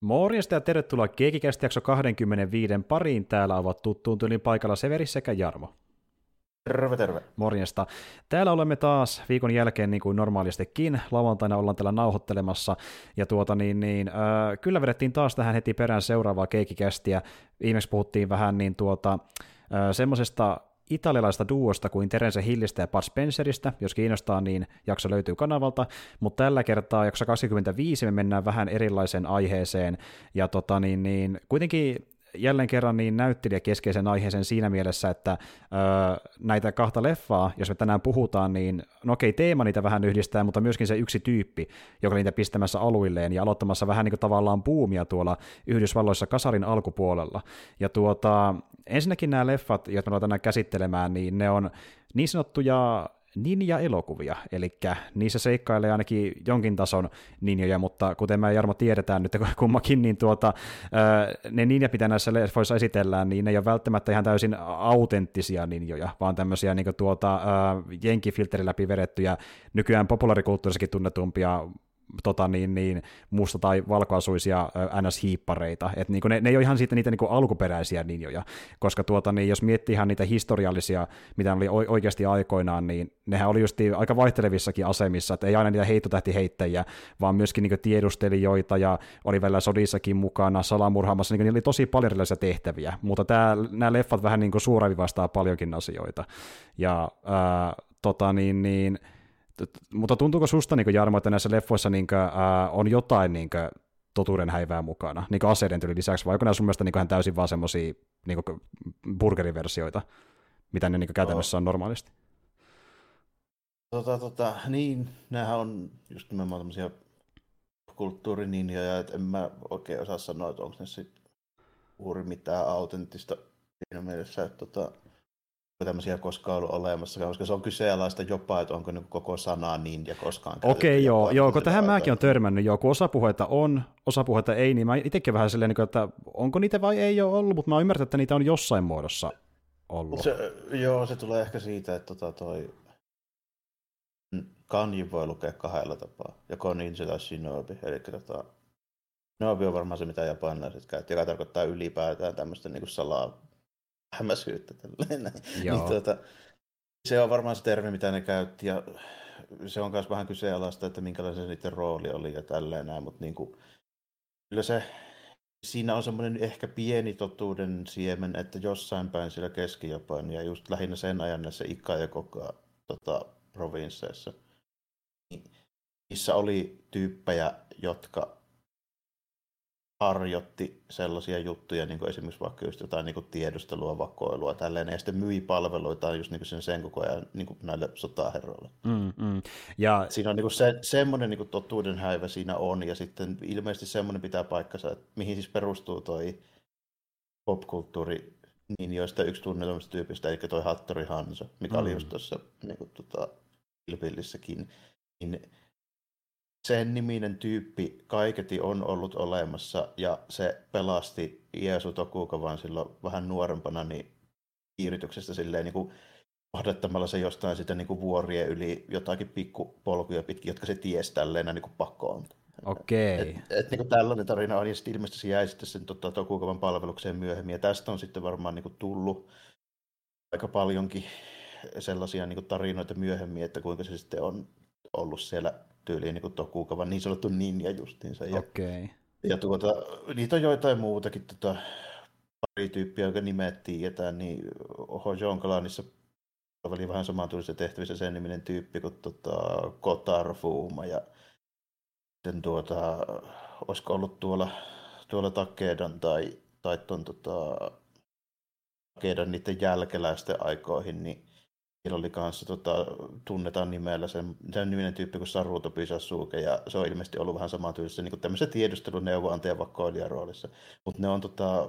Morjesta ja tervetuloa Keekikästi jakso 25 pariin. Täällä ovat tuttuun tyylin paikalla Severi sekä Jarmo. Terve, terve. Morjesta. Täällä olemme taas viikon jälkeen niin kuin normaalistikin. Lauantaina ollaan täällä nauhoittelemassa. Ja tuota niin, niin äh, kyllä vedettiin taas tähän heti perään seuraavaa keikikästiä. Viimeksi puhuttiin vähän niin tuota, äh, semmoisesta italialaista duosta kuin Terence Hillistä ja Bud Spenceristä. Jos kiinnostaa, niin jakso löytyy kanavalta, mutta tällä kertaa jakso 25 me mennään vähän erilaiseen aiheeseen, ja tota, niin, niin, kuitenkin jälleen kerran niin näyttelijä keskeisen aiheeseen siinä mielessä, että öö, näitä kahta leffaa, jos me tänään puhutaan, niin no okei, teema niitä vähän yhdistää, mutta myöskin se yksi tyyppi, joka niitä pistämässä aluilleen ja aloittamassa vähän niin kuin tavallaan puumia tuolla Yhdysvalloissa kasarin alkupuolella. Ja tuota, ensinnäkin nämä leffat, joita me ollaan tänään käsittelemään, niin ne on niin sanottuja ninja-elokuvia, eli niissä seikkailee ainakin jonkin tason ninjoja, mutta kuten me Jarmo tiedetään nyt kummakin, niin tuota, ne ninja, mitä näissä leffoissa esitellään, niin ne ei ole välttämättä ihan täysin autenttisia ninjoja, vaan tämmöisiä niin tuota, jenkifilterin läpi vedettyjä, nykyään populaarikulttuurissakin tunnetumpia tota, niin, niin, musta- tai valkoasuisia NS-hiippareita. Et, niin ne, ne ei ole ihan siitä niitä niin alkuperäisiä ninjoja, koska tuota, niin, jos miettii ihan niitä historiallisia, mitä oli oikeasti aikoinaan, niin nehän oli just aika vaihtelevissakin asemissa, että ei aina niitä heittotähtiheittäjiä, vaan myöskin niin tiedustelijoita ja oli välillä sodissakin mukana, salamurhaamassa, niin niillä oli tosi paljon erilaisia tehtäviä, mutta tää, nämä leffat vähän niin suoravivastaa paljonkin asioita. Ja ää, tota, niin, niin, mutta tuntuuko susta, niin Jarmo, että näissä leffoissa niin kuin, ää, on jotain niin kuin, totuuden häivää mukana, niin kuin aseiden tuli lisäksi, vai onko nämä sun mielestä niin kuin, täysin vaan semmoisia niin burgeriversioita, mitä ne niin kuin, käytännössä on normaalisti? Tota, tota, niin, nämähän on just nimenomaan tämmöisiä kulttuurininjoja, että en mä oikein osaa sanoa, että onko ne sitten juuri mitään autenttista siinä mielessä, että tota, tämmöisiä koskaan ollut olemassa, koska se on kyseenalaista jopa, että onko niin koko sana niin ja koskaan Okei, okay, joo, joo, kun tähän mäkin on törmännyt, joo, kun osa puheita on, osa puheita ei, niin mä itsekin vähän silleen, niin että onko niitä vai ei ole ollut, mutta mä ymmärrän, että niitä on jossain muodossa ollut. Se, joo, se tulee ehkä siitä, että tota toi kanji voi lukea kahdella tapaa, joko ninja tai shinobi, eli tota, shinobi on varmaan se, mitä japanilaiset käyttää, joka tarkoittaa ylipäätään tämmöistä niin kuin salaa Tälleen. Joo. Niin, tuota, se on varmaan se termi, mitä ne käytti, ja se on myös vähän kyseenalaista, että minkälainen se niiden rooli oli ja tälleen näin, mutta niin kuin, kyllä se, siinä on semmoinen ehkä pieni totuuden siemen, että jossain päin siellä keski ja just lähinnä sen ajan näissä Ika ja Koka tota, provinsseissa, niin niissä oli tyyppejä, jotka harjoitti sellaisia juttuja, niin kuin esimerkiksi vaikka just jotain niin kuin tiedustelua, vakoilua, tälleen, ja sitten myi palveluita just niin kuin sen, sen koko ajan niin kuin näille sotaherroille. Mm, mm. Ja... Siinä on niin kuin se, semmoinen niin kuin totuuden häivä siinä on, ja sitten ilmeisesti semmoinen pitää paikkansa, että mihin siis perustuu toi popkulttuuri, niin joista yksi tunnelmista tyypistä, eli toi Hattori Hansa, mikä mm. oli just tuossa niin kuin, tota, Ilpillissäkin, niin sen niminen tyyppi kaiketi on ollut olemassa ja se pelasti Iesu Tokukavan silloin vähän nuorempana niin kiirityksestä silleen niin kuin kohdattamalla se jostain sitä niin kuin vuorien yli jotakin pikkupolkuja pitkin, jotka se ties tälleen niin kuin pakoon. Okei. Et, et, niin kuin tällainen tarina on, ja sitten ilmeisesti se jäi sitten sen tota, Tokukavan palvelukseen myöhemmin, ja tästä on sitten varmaan niin kuin tullut aika paljonkin sellaisia niin kuin tarinoita myöhemmin, että kuinka se sitten on ollut siellä tyyliin niin Tokukavan niin sanottu ninja justiinsa. Ja, okay. ja tuota, niitä on joitain muutakin tota, pari tyyppiä, jonka nimet tiedetään, niin Hojon Klanissa oli vähän samantyylisissä tehtävissä sen niminen tyyppi kuin tota, Kotar Fuma ja sitten tuota, olisiko ollut tuolla, tuolla Takedan tai, tai tuon tota, Takedan niiden jälkeläisten aikoihin, niin Niillä oli kanssa, tota, tunnetaan nimellä sen, sen niminen tyyppi kuin Saruto Pisasuke, ja se on ilmeisesti ollut vähän samantyylisessä niin tämmöisen tiedusteluneuvoantajan vakoilijan roolissa. Mutta ne on tota,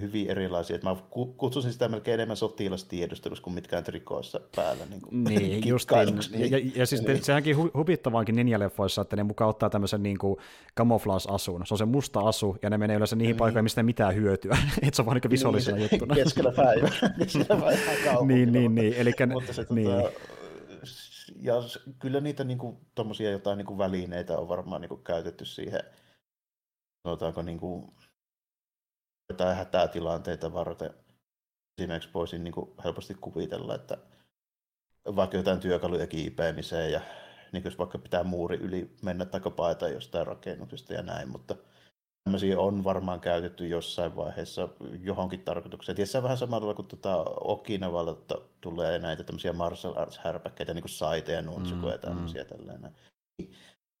hyvin erilaisia. Et mä kutsusin sitä melkein enemmän sotilastiedustelussa kuin mitkään trikoissa päällä. Niin, kuin, niin justiin. Niin, ja, ja, siis niin. sehänkin hu- huvittavaankin ninjaleffoissa, että ne mukaan ottaa tämmöisen niin kuin camouflage-asun. Se on se musta asu, ja ne menee yleensä niihin niin. paikkoihin, mistä ei mitään hyötyä. että se on vaan niin visuaalisena niin, juttuna. Keskellä päivää. Keskellä päivää niin, niin, niin. Eli mutta se, niin. tota, ja kyllä niitä niin kuin, tommosia jotain niin kuin välineitä on varmaan niin kuin, käytetty siihen sanotaanko niin kuin, jotain hätätilanteita varten. Esimerkiksi voisin niin kuin helposti kuvitella, että vaikka jotain työkaluja kiipeämiseen ja niin jos vaikka pitää muuri yli mennä tai paeta jostain rakennuksesta ja näin, mutta tämmöisiä on varmaan käytetty jossain vaiheessa johonkin tarkoitukseen. Tietysti vähän samalla kuin tuota Okinavalta tulee näitä tämmöisiä martial arts härpäkkeitä, niin kuin saite ja nunchuku ja mm, tämmöisiä mm. tällainen.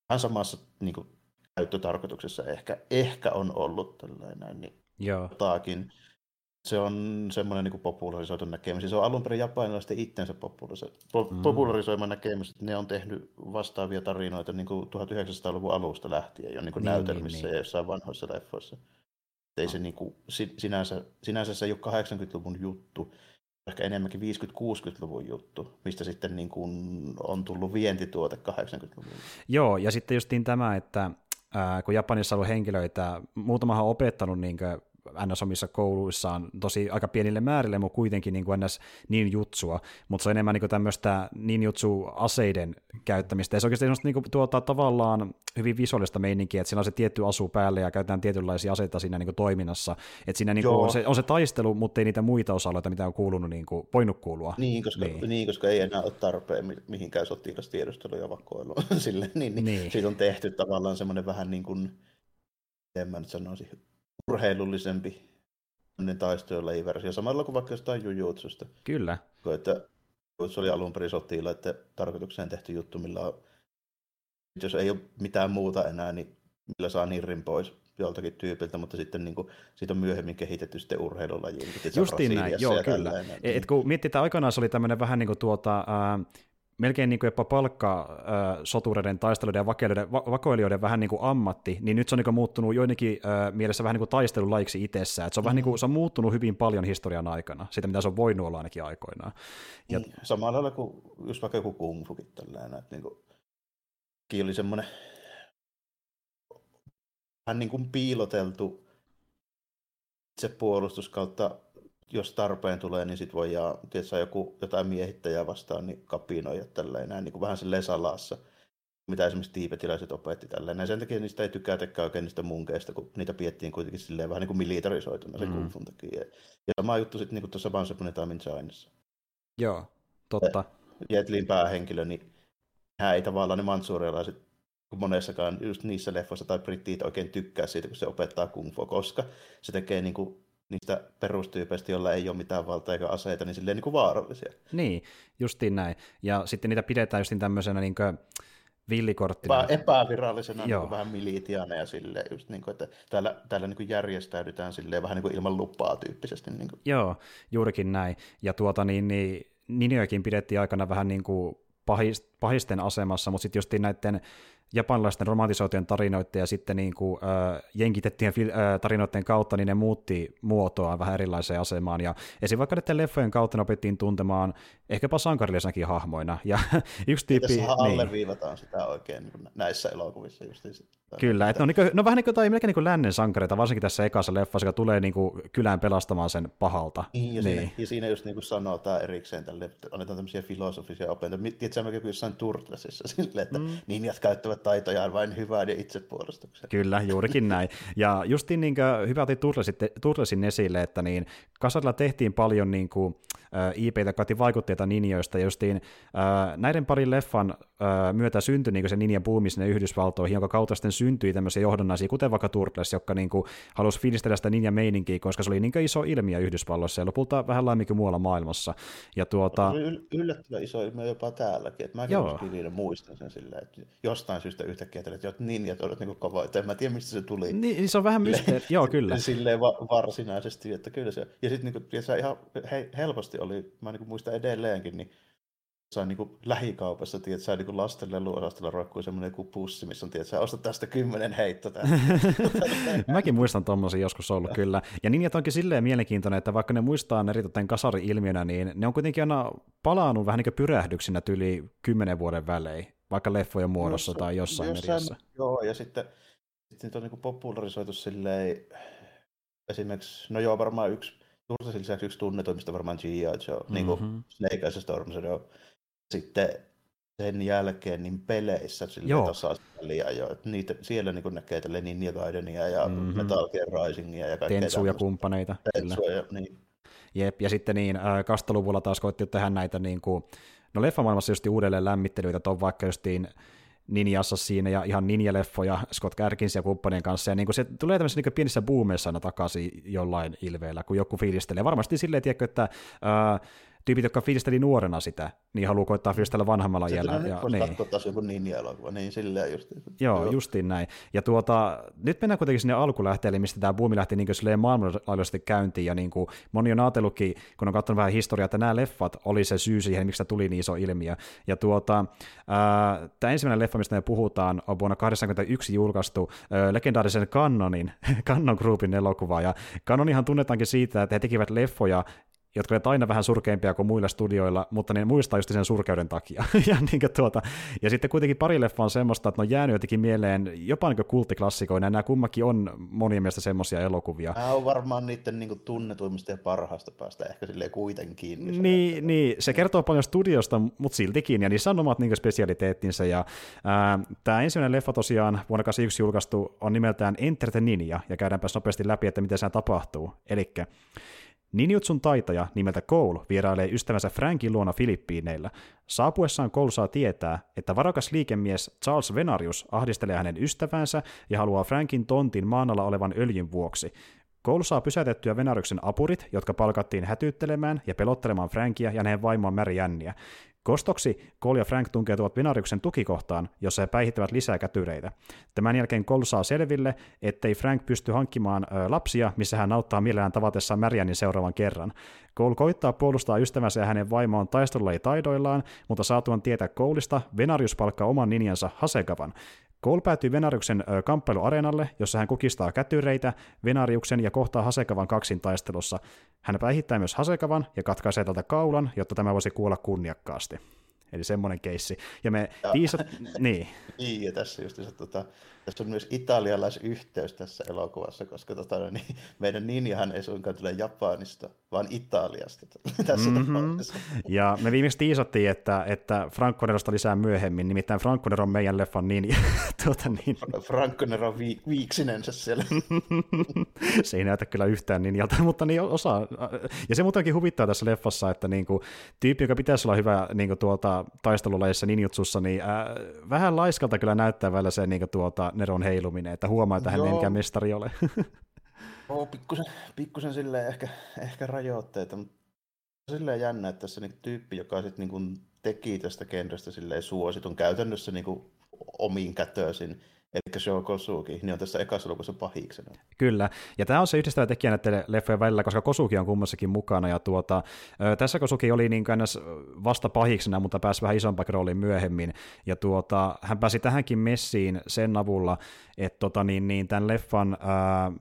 Vähän samassa niin kuin, käyttötarkoituksessa ehkä, ehkä on ollut tällainen. Niin Joo. Jotakin se on semmoinen niin popularisoitu näkemys. Se on alun perin japanilaisten itsensä mm. popularisoima näkemys, että ne on tehnyt vastaavia tarinoita niin kuin 1900-luvun alusta lähtien jo niin kuin niin, näytelmissä niin, ja jossain vanhoissa leffoissa. Ei se niin kuin, sinänsä, sinänsä se ei ole 80-luvun juttu, ehkä enemmänkin 50-60-luvun juttu, mistä sitten niin kuin on tullut vientituote 80-luvulla. Joo, ja sitten justiin tämä, että ää, kun Japanissa on ollut henkilöitä, muutamahan on opettanut niin NS omissa kouluissaan tosi aika pienille määrille, mutta kuitenkin niin kuin NS niin jutsua, mutta se on enemmän niin tämmöistä niin jutsu aseiden käyttämistä, ja se oikeasti niin kuin, tuota, tavallaan hyvin visuaalista meininkiä, että siinä on se tietty asu päälle ja käytetään tietynlaisia aseita siinä niin kuin, toiminnassa, että siinä niin kuin, on, se, on se taistelu, mutta ei niitä muita osa-alueita, mitä on kuulunut, niin kuin, voinut kuulua. Niin koska, niin. niin, koska ei enää ole tarpeen mihinkään sotilastiedustelu ja vakoilu, Sille, niin, niin, niin. siitä on tehty tavallaan semmoinen vähän niin kuin, en mä nyt sanoisi, urheilullisempi taistelulajiversio, samalla kuin vaikka jostain jujutsusta. Kyllä. Että se oli alun perin että tarkoitukseen tehty juttu, millä on, jos ei ole mitään muuta enää, niin millä saa nirrin pois joltakin tyypiltä, mutta sitten niin kuin, siitä on myöhemmin kehitetty sitten urheilulajiin. Justiin näin, joo, kyllä. Et, et kun miettii, että aikanaan se oli tämmöinen vähän niin kuin tuota, äh, melkein niin kuin jopa palkka sotureiden, taisteluiden ja vakoilijoiden, vakoilijoiden vähän niin kuin ammatti, niin nyt se on niin kuin muuttunut joidenkin äh, mielessä vähän niin kuin taistelulaiksi itsessään. Et se, on mm. vähän niin kuin, se on muuttunut hyvin paljon historian aikana, sitä mitä se on voinut olla ainakin aikoinaan. Ja... Niin, samalla lailla kuin just vaikka joku kung fukin tällainen, että niin kuin, oli semmoinen vähän niin kuin piiloteltu se puolustus kautta jos tarpeen tulee, niin sitten voi ja, tietysti, joku, jotain miehittäjää vastaan niin kapinoida tälleen näin, niin kuin vähän silleen salassa, mitä esimerkiksi tiipetiläiset opetti tälleen. Ja sen takia niistä ei tykätäkään oikein niistä munkeista, kun niitä piettiin kuitenkin silleen vähän niin kuin militarisoituna se mm. takia. Ja sama juttu sitten niin tuossa Once Upon a Time in Chinassa. Joo, totta. Jetlin päähenkilö, niin hän ei tavallaan ne mansuurialaiset kun monessakaan just niissä leffoissa tai brittiit oikein tykkää siitä, kun se opettaa kung fu, koska se tekee niin kuin niistä perustyypeistä, joilla ei ole mitään valtaa eikä aseita, niin silleen niin kuin vaarallisia. Niin, justiin näin. Ja sitten niitä pidetään justiin tämmöisenä niin kuin villikorttina. Epä, epävirallisena Niin kuin vähän militiana ja silleen, just niin kuin, että täällä, täällä niin kuin järjestäydytään silleen vähän niin kuin ilman lupaa tyyppisesti. Niin kuin. Joo, juurikin näin. Ja tuota niin, niin Ninjojakin pidettiin aikana vähän niin kuin pahisten asemassa, mutta sitten justiin näiden japanilaisten romantisoitujen tarinoiden ja sitten niin kuin, äh, jenkitettyjen äh, tarinoiden kautta, niin ne muutti muotoa vähän erilaiseen asemaan. Ja esim. vaikka näiden leffojen kautta ne opettiin tuntemaan ehkäpä sankarillisenakin hahmoina. Ja yksi tyyppi... Tässä niin. alleviivataan sitä oikein niin näissä elokuvissa. Just Kyllä, että no, niin kuin, no vähän niin kuin, tai melkein niin kuin lännen sankareita, varsinkin tässä ekassa leffassa, joka tulee niin kuin kylään pelastamaan sen pahalta. Niin, ja, niin. Siinä, ja siinä just niin kuin sanotaan erikseen tälle, annetaan tämmöisiä filosofisia opintoja. Tiedätkö, mä jossain Turtlesissa silleen, että mm. ninjat käyttävät taitojaan vain hyvään ja itsepuolustukseen. Kyllä, juurikin näin. Ja justiin niin kuin, hyvä otit Turtlesin esille, että niin kasarilla tehtiin paljon niin kuin, IPtä, kautta vaikutteita ninjoista, ja justiin äh, näiden parin leffan äh, myötä syntyi niin se ninja buumi sinne Yhdysvaltoihin, jonka kautta sitten syntyi tämmöisiä johdonnaisia, kuten vaikka Turtles, jotka niin kuin, halusi fiilistellä sitä ninja-meininkiä, koska se oli niin iso ilmiö Yhdysvalloissa ja lopulta vähän laajemmin kuin muualla maailmassa. Ja tuota... Se oli yllättävän iso ilmiö jopa täälläkin, että mäkin Joo. muistan sen silleen, että jostain syystä yhtäkkiä että että ninjat ovat niin kova, että en mä tiedä mistä se tuli. Niin, niin se on vähän mysteeri, joo kyllä. Silleen va- varsinaisesti, että kyllä se, ja sitten niin se ihan he, helposti oli, mä niin muistan edelleenkin, niin jossain niin lähikaupassa, tiedät, sä niin lasten leluosastolla roikkuu semmoinen joku pussi, missä on, tiedät, sä ostat tästä kymmenen heitto Mäkin muistan tommosia joskus ollut kyllä. Ja ninjat onkin silleen mielenkiintoinen, että vaikka ne muistaa eritoten kasari-ilmiönä, niin ne on kuitenkin aina palannut vähän niin kuin pyrähdyksinä yli kymmenen vuoden välein, vaikka leffojen muodossa Jos, tai jossain, jossain mediassa. Joo, ja sitten, sitten on niin popularisoitu silleen, esimerkiksi, no joo, varmaan yksi Turtlesin lisäksi yksi tunnetuimmista varmaan G.I. Joe, mm-hmm. niin kuin Snake Eyes Storm Shadow. Sitten sen jälkeen niin peleissä sille tasaisväliä jo. Että niitä, siellä niin näkee tälle Ninja Gaidenia ja mm-hmm. Metal Gear Risingia ja kaikkea Tensuja kumppaneita. Tensuja, niin. Jep, ja sitten niin, äh, Kastaluvulla taas koitti tehdä näitä niin kuin, no leffamaailmassa just uudelleen lämmittelyitä, on vaikka justiin Ninjassa siinä ja ihan ninjaleffoja Scott Kärkins ja kumppanien kanssa, ja niin kuin se tulee tämmöisissä niin pienissä boomeissa aina takaisin jollain ilveellä, kun joku fiilistelee. Varmasti silleen, tiedätkö, että ää, tyypit, jotka fiilisteli nuorena sitä, niin haluaa koittaa fiilistellä vanhemmalla iällä. Ja, niin. katsoa taas joku ninja-elokuva, niin silleen just. Joo, Joo, justiin näin. Ja tuota, nyt mennään kuitenkin sinne alkulähteelle, mistä tämä buumi lähti niin maailmanlaajuisesti käyntiin, ja niin kuin moni on ajatellutkin, kun on katsonut vähän historiaa, että nämä leffat oli se syy siihen, miksi tuli niin iso ilmiö. Ja tuota, äh, tämä ensimmäinen leffa, mistä me puhutaan, on vuonna 1981 julkaistu äh, legendaarisen Cannonin, Cannon Groupin elokuva, ja Cannonihan tunnetaankin siitä, että he tekivät leffoja jotka olivat aina vähän surkeimpia kuin muilla studioilla, mutta ne muistaa just sen surkeuden takia. ja, niin tuota, ja sitten kuitenkin pari leffa on semmoista, että ne on jäänyt jotenkin mieleen jopa niin kulttiklassikoina, ja nämä kummakin on monien mielestä semmoisia elokuvia. Nämä on varmaan niiden niin tunnetuimmista ja parhaasta päästä ehkä silleen kuitenkin. Niin, niin, se kertoo paljon studiosta, mutta siltikin, ja niissä on omat niin spesialiteettinsä, ja ää, tämä ensimmäinen leffa tosiaan vuonna 1981 julkaistu on nimeltään Enter the Ninja, ja käydäänpä nopeasti läpi, että miten se tapahtuu. Eli Ninjutsun taitaja nimeltä Cole vierailee ystävänsä Frankin luona Filippiineillä. Saapuessaan Cole saa tietää, että varakas liikemies Charles Venarius ahdistelee hänen ystävänsä ja haluaa Frankin tontin maanalla olevan öljyn vuoksi. Cole saa pysäytettyä Venariuksen apurit, jotka palkattiin hätyyttelemään ja pelottelemaan Frankia ja hänen vaimoa Mary Jänniä. Kostoksi Cole ja Frank tunkeutuvat Venariuksen tukikohtaan, jossa he päihittävät lisää kätyreitä. Tämän jälkeen Cole saa selville, ettei Frank pysty hankkimaan ö, lapsia, missä hän auttaa mielellään tavatessaan Marianin seuraavan kerran. Cole koittaa puolustaa ystävänsä ja hänen vaimoaan taistelulla mutta saatuan tietää Coleista, Venarius palkkaa oman ninjansa Hasegavan. Cole päätyy Venariuksen kamppailuareenalle, jossa hän kukistaa kätyreitä Venariuksen ja kohtaa Hasekavan kaksin taistelussa. Hän päihittää myös Hasekavan ja katkaisee tältä kaulan, jotta tämä voisi kuolla kunniakkaasti. Eli semmoinen keissi. Ja me tiisat... niin. niin, ja tässä just se, tota, tässä on myös italialaisyhteys tässä elokuvassa, koska tota, niin, meidän ninjahan ei suinkaan tule Japanista, vaan Italiasta tässä mm-hmm. Ja me viimeksi tiisattiin, että, että Franco Nerosta lisää myöhemmin, nimittäin Franco Nero on meidän leffan ninja. tuota, niin. Franco Nero vi- viiksinensä siellä. se ei näytä kyllä yhtään ninjalta, mutta niin osa. Ja se muutenkin huvittaa tässä leffassa, että niin kuin, tyyppi, joka pitäisi olla hyvä niin kuin tuolta taistelulajissa ninjutsussa, niin äh, vähän laiskalta kyllä näyttää välillä se niin kuin tuota, Neron heiluminen, että huomaa, että hän ei mikään mestari ole. Joo, pikkusen, pikkusen silleen ehkä, ehkä rajoitteita, mutta silleen jännä, että tässä niin tyyppi, joka sitten niin teki tästä genrestä silleen suositun käytännössä niin omiin kätöisin, eli Shou Kosuki, niin on tässä ekassa lukussa pahiksena. Kyllä, ja tämä on se yhdistävä tekijä näiden leffojen välillä, koska Kosuki on kummassakin mukana, ja tuota, tässä Kosuki oli niin kuin vasta pahiksena, mutta pääsi vähän isompakin rooliin myöhemmin, ja tuota, hän pääsi tähänkin messiin sen avulla, että tota, niin, niin, tämän leffan ää,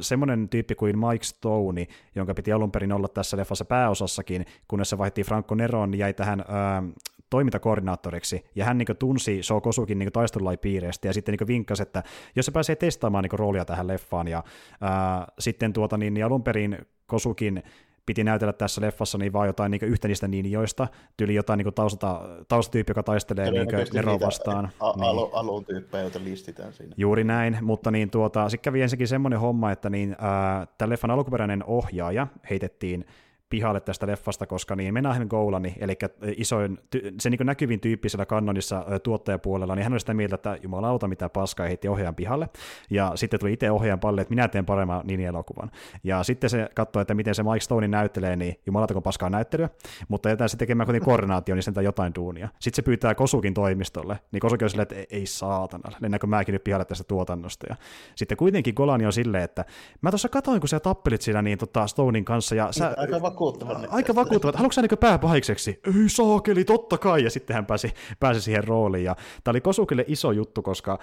semmoinen tyyppi kuin Mike Stone, jonka piti alun perin olla tässä leffassa pääosassakin, kunnes se vaihtui Franco Neron, niin jäi tähän ää, toimintakoordinaattoriksi, ja hän niin tunsi Shou Kosukin niin taistelulaipiireistä, ja sitten niin vinkkasi, että jos se pääsee testaamaan niin roolia tähän leffaan, ja ää, sitten tuota, niin, niin alun perin Kosukin piti näytellä tässä leffassa niin vaan jotain niin yhtä niistä ninjoista, tyyli jotain niin tausta, taustatyyppi, joka taistelee niin Nero vastaan. A- niin. Alun, alun tyyppejä, joita listitään siinä. Juuri näin, mutta niin tuota, sitten kävi ensinnäkin semmoinen homma, että niin, ää, tämän leffan alkuperäinen ohjaaja heitettiin pihalle tästä leffasta, koska niin Menahem Goulani, eli isoin, se niin näkyvin tyyppi siellä kanonissa tuottajapuolella, niin hän oli sitä mieltä, että jumalauta mitä paskaa, heitti ohjaajan pihalle. Ja sitten tuli itse ohjaajan palle, että minä teen paremman niin elokuvan. Ja sitten se katsoi, että miten se Mike Stone näyttelee, niin jumalauta kun paskaa näyttelyä, mutta jätään se tekemään kuitenkin koordinaatio, niin sen jotain duunia. Sitten se pyytää Kosukin toimistolle, niin Kosukin on silleen, että ei saatana, lennäkö mäkin nyt pihalle tästä tuotannosta. Ja sitten kuitenkin Golani on silleen, että mä tuossa katoin, kun sä tappelit siinä niin tota Stonein kanssa, ja sä, aika vakuuttava. Aika vakuuttava. Haluatko sä niin pääpahikseksi? Ei saakeli, totta kai. Ja sitten hän pääsi, pääsi siihen rooliin. Ja tämä oli Kosukille iso juttu, koska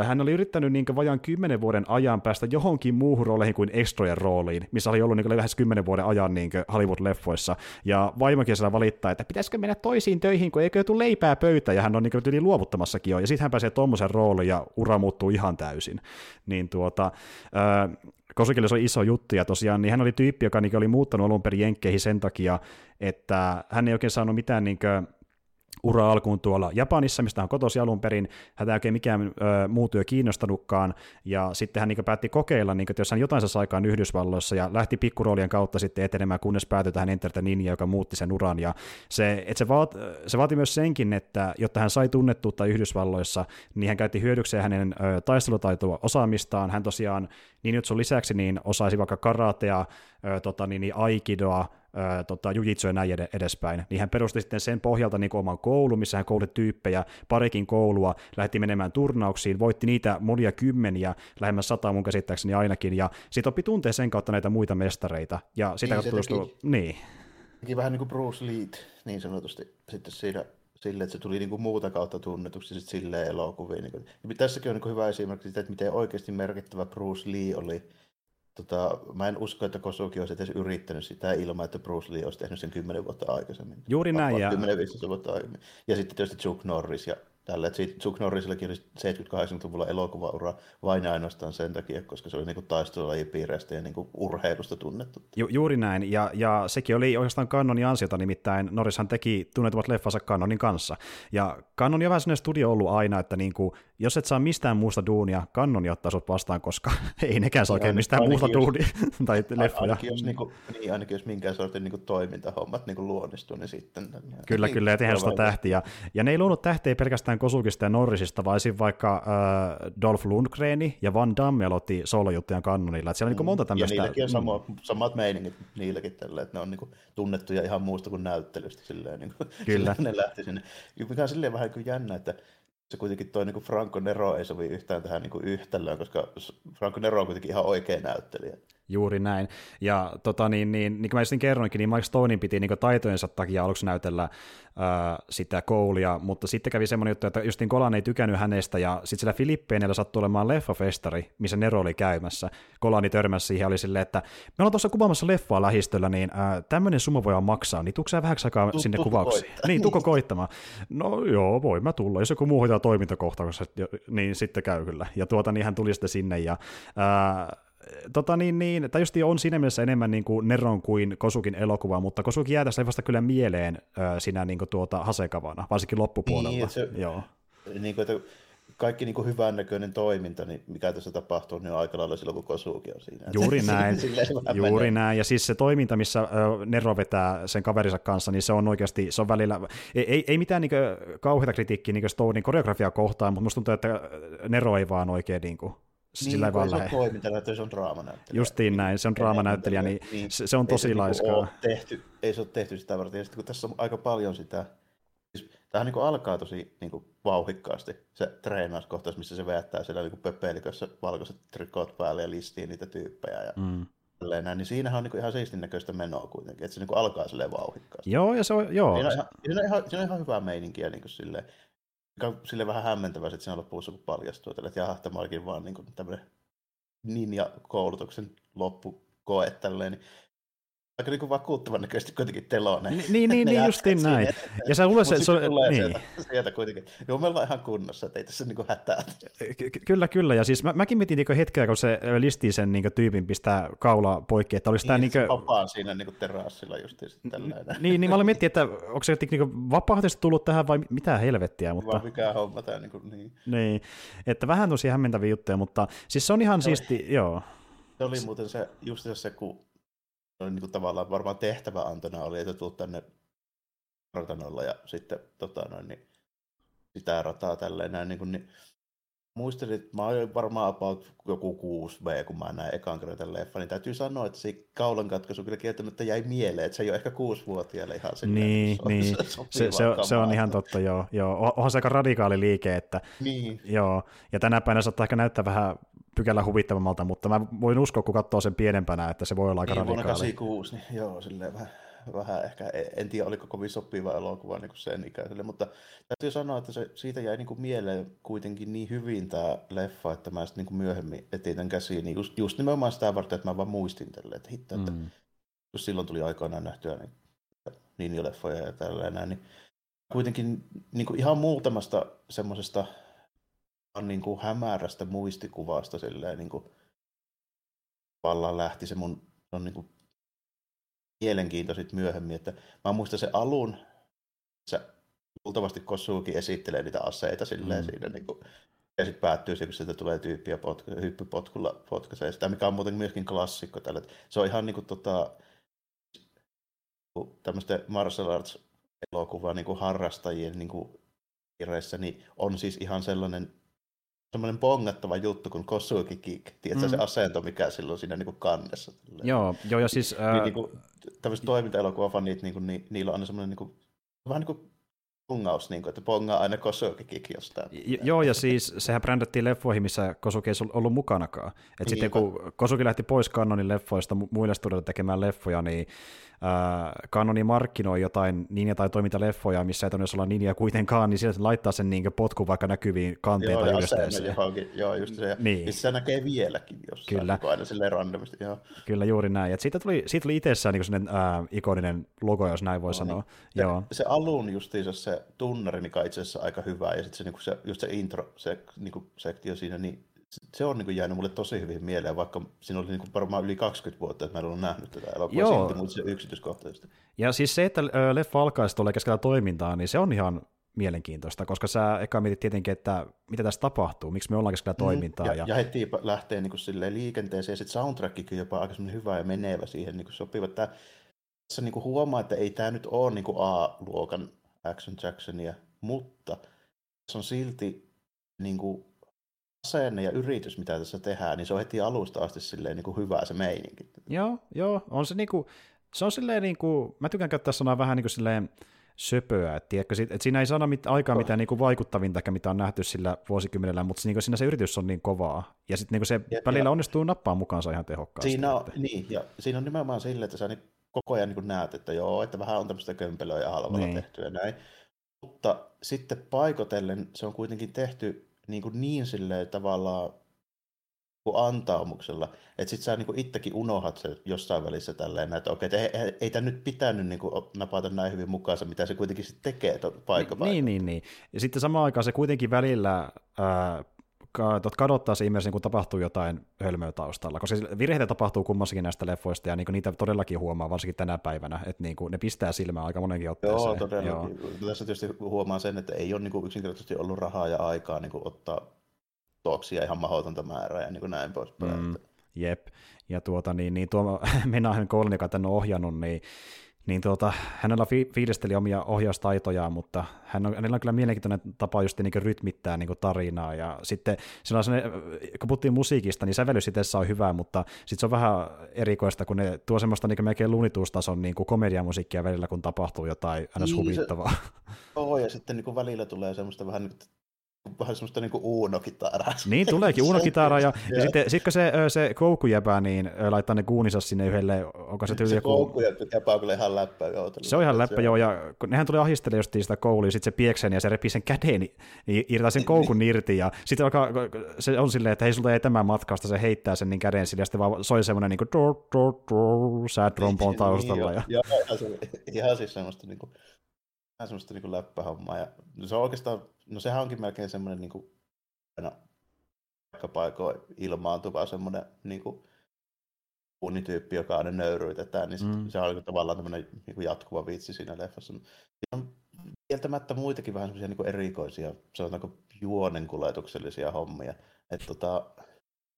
äh, hän oli yrittänyt niin vajaan kymmenen vuoden ajan päästä johonkin muuhun rooleihin kuin extrojen rooliin, missä oli ollut niin lähes kymmenen vuoden ajan niin Hollywood-leffoissa. Ja vaimokin siellä valittaa, että pitäisikö mennä toisiin töihin, kun eikö tule leipää pöytä, ja hän on niin yli luovuttamassakin jo. Ja sitten hän pääsee tuommoisen rooliin, ja ura muuttuu ihan täysin. Niin tuota, äh, Kosikille se oli iso juttu, ja tosiaan niin hän oli tyyppi, joka niin oli muuttanut alun perin jenkkeihin sen takia, että hän ei oikein saanut mitään niin kuin, ura alkuun tuolla Japanissa, mistä hän kotosi alun perin. Häntä ei oikein mikään ö, muu työ kiinnostanutkaan, ja sitten hän niin päätti kokeilla, niin kuin, että jos hän jotain saa aikaan Yhdysvalloissa, ja lähti pikkuroolien kautta sitten etenemään, kunnes päätyi tähän Enter the Ninja, joka muutti sen uran, ja se, että se, vaat, se vaati myös senkin, että jotta hän sai tunnettuutta Yhdysvalloissa, niin hän käytti hyödykseen hänen ö, taistelutaitoa osaamistaan, hän tosiaan niin sun lisäksi niin osaisi vaikka karatea, ö, tota, niin, niin aikidoa, tota, jujitsu ja näin edespäin. Niin hän perusti sitten sen pohjalta niin oman koulun, missä hän koulutti tyyppejä, parikin koulua, lähti menemään turnauksiin, voitti niitä monia kymmeniä, lähemmäs sata mun käsittääkseni ainakin, ja sitten oppi tuntee sen kautta näitä muita mestareita, ja sitä niin, kautta teki, niin. Teki vähän niin kuin Bruce Lee, niin sanotusti, sitten siinä sille, että se tuli niin kuin muuta kautta tunnetuksi sitten silleen elokuviin. Niin kuin. Ja tässäkin on niin kuin hyvä esimerkki siitä, että miten oikeasti merkittävä Bruce Lee oli Tota, mä en usko, että Kosuki olisi edes yrittänyt sitä ilman, että Bruce Lee olisi tehnyt sen kymmenen vuotta aikaisemmin. Juuri näin. Ja... 10-15 vuotta aikaisemmin. Ja sitten tietysti Chuck Norris ja tällä. Että Chuck Norrisillakin oli 70-80-luvulla elokuvaura vain ainoastaan sen takia, koska se oli niinku taistelulajipiireistä ja niinku urheilusta tunnettu. Ju- juuri näin, ja, ja sekin oli oikeastaan Cannonin ansiota, nimittäin Norrishan teki tunnetuvat leffansa Cannonin kanssa. Ja Cannon on vähän sellainen studio ollut aina, että niinku, jos et saa mistään muusta duunia, Cannon ottaa sut vastaan, koska ei nekään saa oikein mistään muusta jos, duunia tai leffoja. Ainakin jos, niinku, niin, ainakin jos minkään sortin niinku toimintahommat niinku luonnistuu, niin sitten... Kyllä, niin, kyllä, ja tehdään sitä tähtiä. Ja ne ei luonut tähteä pelkästään Kosukista ja Norrisista, vaan esim. vaikka äh, Dolph Lundgreni ja Van Damme aloitti soolojuttujen kannonilla. Että siellä on niin monta tämmöistä... Ja niilläkin on samo, samat meiningit niilläkin tällä, että ne on niin kuin tunnettuja ihan muusta kuin näyttelystä. Silleen, niin kuin, Kyllä. ne lähti sinne. Mikä on silleen vähän kuin jännä, että se kuitenkin toi niin Franco Nero ei sovi yhtään tähän niin yhtälöön, koska Franco Nero on kuitenkin ihan oikea näyttelijä. Juuri näin. Ja tota, niin, niin, niin kuin mä kerroinkin, niin Mike Stonein piti niin taitojensa takia aluksi näytellä ää, sitä koulia, mutta sitten kävi semmoinen juttu, että Justin Kolan ei tykännyt hänestä, ja sitten siellä Filippeinillä sattui olemaan leffafestari, missä Nero oli käymässä. Kolani törmäsi siihen, oli silleen, että me ollaan tuossa kuvaamassa leffaa lähistöllä, niin ää, tämmöinen summa voi maksaa, niin tuukse vähäksi aikaa sinne kuvauksiin? Niin, tuko koittamaan. No joo, voi mä tulla, jos joku muu hoitaa toimintakohtauksia, niin sitten käy kyllä. Ja tuota, niin hän tuli sitten sinne, ja ää, tota niin, niin, tai just on siinä mielessä enemmän niin kuin Neron kuin Kosukin elokuva, mutta Kosuki jää tässä vasta kyllä mieleen siinä niin kuin tuota Hasekavana, varsinkin loppupuolella. Niin, se, Joo. Niin kuin, että kaikki niin hyvännäköinen toiminta, niin mikä tässä tapahtuu, niin on aika lailla silloin, kun Kosuki on siinä. Juuri näin, juuri menee. näin. Ja siis se toiminta, missä Nero vetää sen kaverinsa kanssa, niin se on oikeasti, se on välillä, ei, ei, mitään niin kauheita kritiikkiä niin Stonein koreografia kohtaan, mutta musta tuntuu, että Nero ei vaan oikein niin kuin, niin, sillä ei vaan lähde. toimintanäyttelijä, se on draamanäyttelijä. Justiin näin, se on draamanäyttelijä, niin, niin se, se on tosi niinku laiskaa. Tehty, ei se ole tehty sitä varten, ja sitten kun tässä on aika paljon sitä, siis tämähän niin alkaa tosi niin kuin vauhikkaasti, se treenauskohtaus, missä se vettää siellä niin pöpelikössä valkoiset trikot päälle ja listii niitä tyyppejä, ja mm. Näin, niin siinähän on niin ihan siistin näköistä menoa kuitenkin, että se niin alkaa silleen vauhikkaasti. Joo, ja se on, joo. Siinä on ihan, siinä on ihan, siinä on ihan hyvää meininkiä niin kuin silleen sille vähän hämmentävää että siinä lopussa, kun paljastuu, että jaha, tämä olikin vaan niin tämmöinen ninja-koulutuksen loppukoe tälleen, niin aika niin vakuuttavan näköisesti kuitenkin telonen. Niin, niin, niin, niin justiin näin. Ja se luulet, se, se, niin. sieltä, sieltä kuitenkin. Joo, me ollaan ihan kunnossa, että ei tässä niin hätää. Ky- kyllä, kyllä. Ja siis mä, mäkin mietin niin hetkeä, kun se listi sen niin tyypin pistää kaulaa poikki, että olisi niin, tämä... Niin, niin vapaan siinä niin terassilla justiin tällainen. Niin, niin mä olin miettinyt, että onko se niin vapaaehtoisesti tullut tähän vai mitä helvettiä. Mutta... Vai mikä homma tämä, niin, kuin, niin. niin. Että vähän tosi hämmentäviä juttuja, mutta siis se on ihan siisti, joo. Se oli muuten se, just se, kun oli niin kuin tavallaan varmaan tehtävä antona oli, että tuu tänne kartanolla ja sitten tota noin, niin sitä rataa tälleen näin, niin, kuin, niin muistelin, että mä olin varmaan about joku 6V, kun mä näin ekan kerran leffa, niin täytyy sanoa, että se kaulan katkaisu kyllä kieltämättä jäi mieleen, että se ei ole ehkä kuusivuotiaille ihan se, niin, se, niin. se, se, se, on ihan totta, joo. joo. Onhan se aika radikaali liike, että niin. joo. Ja tänä päivänä saattaa ehkä näyttää vähän pykälä huvittavammalta, mutta mä voin uskoa, kun katsoo sen pienempänä, että se voi olla aika niin, radikaali. Vuonna 86, niin joo, silleen vähän, vähän ehkä, en tiedä oliko kovin sopiva elokuva niin kuin sen ikäiselle, mutta täytyy sanoa, että se, siitä jäi niin kuin mieleen kuitenkin niin hyvin tämä leffa, että mä sitten niin kuin myöhemmin etin tämän käsiin, niin just, just nimenomaan sitä varten, että mä vaan muistin tälle, että hitto, että mm. jos silloin tuli aikoinaan nähtyä niin, niin leffoja ja tällainen, niin kuitenkin niin kuin ihan muutamasta semmoisesta niin kuin hämärästä muistikuvasta silleen, niin kuin, vallan lähti se mun on niin kuin, mielenkiinto sitten myöhemmin, että mä muistan se alun, se luultavasti Kosuki esittelee niitä aseita silleen mm. siinä niin kuin, ja sitten päättyy se, kun sieltä tulee tyyppiä potka, hyppypotkulla potkaisee sitä, mikä on muuten myöskin klassikko tällä. Se on ihan niin kuin, tota, tämmöisten martial arts elokuva niin kuin harrastajien niin kuin, piireissä, niin on siis ihan sellainen semmoinen pongattava juttu kuin Kosuki Kick. Tiedätkö mm. se asento, mikä silloin siinä niin kuin kannessa? Joo, joo, ja siis... Ää... Niin, niin kuin, tämmöiset toimintaelokuvafanit, niin kuin, niin, niillä on aina semmoinen niin kuin, vähän niin kuin pongaus, niin kuin, että pongaa aina Kosuki jostain. J- joo, ja siis sehän brändättiin leffoihin, missä Kosuki ei ollut mukanakaan. Et sitten kun Kosuki lähti pois Canonin leffoista muille studioille tekemään leffoja, niin Canoni markkinoi jotain ninja- tai toimintaleffoja, missä ei todennäköisesti olla ninja kuitenkaan, niin sieltä laittaa sen niin potku vaikka näkyviin kanteen joo, tai ylisteeseen. Joo, just se. Niin. Siis se näkee vieläkin jossain, Kyllä. Niin aina silleen randomisti. Joo. Kyllä, juuri näin. Et siitä tuli, siitä tuli itsessään niin sellainen ää, ikoninen logo, jos näin voi no, sanoa. Niin. Joo. Se alun justiinsa se tunnari, mikä on itse asiassa aika hyvä, ja sitten se, niin se, just se intro, se niin sektio siinä, niin se on niin jäänyt mulle tosi hyvin mieleen, vaikka siinä oli niin varmaan yli 20 vuotta, että mä en ollut nähnyt tätä elokuvaa, Joo. silti muuten se yksityiskohtaisesti. Ja siis se, että leffa alkaa sitten keskellä toimintaa, niin se on ihan mielenkiintoista, koska sä eka mietit tietenkin, että mitä tässä tapahtuu, miksi me ollaan keskellä mm, toimintaa. Ja, ja... ja heti lähtee niin kuin liikenteeseen, ja sitten soundtrackikin jopa aika hyvä ja menevä siihen niin sopiva. Tää, tässä niin kuin huomaa, että ei tämä nyt ole niin kuin A-luokan Action Jacksonia, mutta se on silti niin kuin asenne ja yritys, mitä tässä tehdään, niin se on heti alusta asti silleen niin kuin hyvä se meininki. Joo, joo, on se niin kuin, se on silleen niin kuin, mä tykkään käyttää sanaa vähän niin kuin silleen söpöä, että, tiedätkö, että siinä ei saada mit, aikaa mitään niin kuin vaikuttavinta, mitä on nähty sillä vuosikymmenellä, mutta niin kuin siinä se yritys on niin kovaa, ja sitten niin se ja, välillä ja, onnistuu nappaa mukaansa ihan tehokkaasti. Siinä on, niin, ja siinä on nimenomaan sille, että sä niin koko ajan niin näet, että joo, että vähän on tämmöistä kömpelöä ja halvalla niin. tehty ja näin, mutta sitten paikotellen se on kuitenkin tehty niin, kuin niin silleen tavallaan kuin antaumuksella, että sit sä niin itsekin unohat se jossain välissä tälleen, että okei, ei, ei, ei tämä nyt pitänyt niin kuin napata näin hyvin mukaansa, mitä se kuitenkin sitten tekee paikka Niin, niin, niin. Ja sitten samaan aikaan se kuitenkin välillä ää, kadottaa se ihmisen, kun tapahtuu jotain hölmöä taustalla, koska virheitä tapahtuu kummassakin näistä leffoista, ja niin niitä todellakin huomaa, varsinkin tänä päivänä, että niin kuin ne pistää silmään aika monenkin otteeseen. Joo, todellakin. Joo. Tässä tietysti huomaa sen, että ei ole niin kuin yksinkertaisesti ollut rahaa ja aikaa niin kuin ottaa toksia ihan mahdotonta määrää ja niin kuin näin poispäin. Mm, jep, ja tuota, niin, niin tuo Menahen Colin, joka tänne on ohjannut, niin niin tuota, hänellä fi- fiilisteli omia ohjaustaitojaan, mutta hän on, hänellä on kyllä mielenkiintoinen tapa just niin rytmittää niin tarinaa, ja sitten on kun puhuttiin musiikista, niin sävellys itse on hyvä, mutta sitten se on vähän erikoista, kun ne tuo semmoista niin melkein lunituustason niin komediamusiikkia välillä, kun tapahtuu jotain aina niin, huvittavaa. Se, oh, ja sitten niin välillä tulee semmoista vähän niin vähän semmoista niinku Uno-kitaraa. Niin tuleekin Uno-kitaraa, ja, ja, ja sitten sit kun se, se koukujäpä, niin laittaa ne kuuninsa sinne yhdelle, onko se tyyli joku... Se koukujäpä on kyllä ihan läppä, joo. Se on ihan läppä, joo, ja kun nehän tulee ahistelemaan justiin sitä koulua, sitten se pieksen ja se repii sen käden, niin irtaa sen koukun irti, ja sitten alkaa, se on silleen, että hei, sulta ei tämän matkasta, se heittää sen niin käden sille, ja sitten vaan soi semmoinen niin kuin sad trombone taustalla. Niin, joo, ihan, ihan siis semmoista niin kuin, vähän semmoista niin läppähommaa. Ja se on oikeastaan, no sehän onkin melkein semmoinen niin kuin, aina paikkapaikoin ilmaantuva semmoinen niin kuin, unityyppi, joka aina nöyryytetään, niin mm. se on tavallaan tämmöinen niin kuin jatkuva vitsi siinä leffassa. Siinä on kieltämättä muitakin vähän semmoisia niin erikoisia, sanotaanko juonenkuljetuksellisia hommia. Että tota,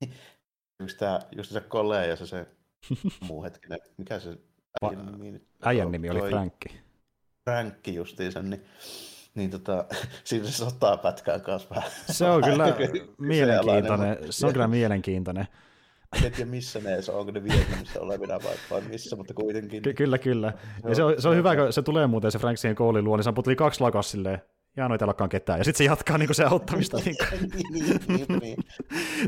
just, tämä, just se Kole ja se, se muu hetkinen, mikä se äijän nimi, äijän nimi oli Frankki ränkki justiinsa, niin, niin tota, siinä se sotaa pätkää kanssa vähän. Se on kyllä mielenkiintoinen. Se on kyllä mielenkiintoinen. En tiedä missä ne on, onko ne Vietnamissa olevina vai, vai missä, mutta kuitenkin. Ky- kyllä, kyllä. Ja se on, se on hyvä, kun se tulee muuten se Frank siihen koulin luo, niin se putti kaksi lakas silleen, ja noita ei ketään. Ja sitten se jatkaa niin se auttamista. niin, niin, niin, niin.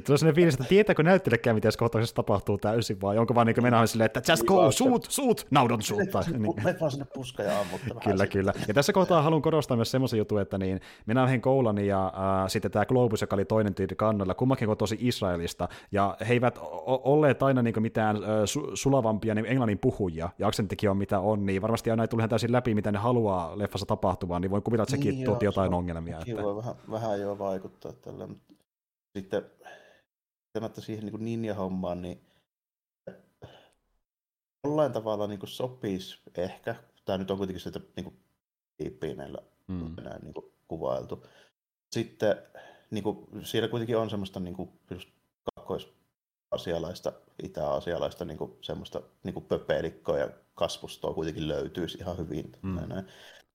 Tulee sellainen fiilis, että tietääkö näyttelekään, miten kohtauksessa tapahtuu täysin, vai onko vaan niin mennään silleen, että just go, shoot, shoot, now don't shoot. Tai, niin. Me vaan sinne puska ja ammutta Kyllä, kyllä. Ja tässä kohtaa haluan korostaa myös semmoisen jutun, että niin, minä olen Koulan ja äh, sitten tämä Globus, joka oli toinen tyyli kannalla, kummakin on tosi Israelista, ja he eivät olleet aina niin mitään äh, su- sulavampia niin englannin puhujia, ja aksenttikin on mitä on, niin varmasti aina ei tule täysin läpi, mitä ne haluaa leffassa tapahtumaan, niin voin kuvitella, että sekin niin, tuotti jotain ongelmia. Että... voi vähän, vähän jo vaikuttaa tällä, mutta sitten tämättä siihen niin ninja-hommaan, niin jollain tavalla niin sopisi ehkä, tämä nyt on kuitenkin sitä niin piippiä näillä mm. näin niin kuin kuvailtu. Sitten niin kuin, siellä kuitenkin on semmoista niin kuin, just kakkoisasialaista, itä-asialaista niin kuin, semmoista niin kuin pöpelikkoa ja kasvustoa kuitenkin löytyisi ihan hyvin. Mm. Näin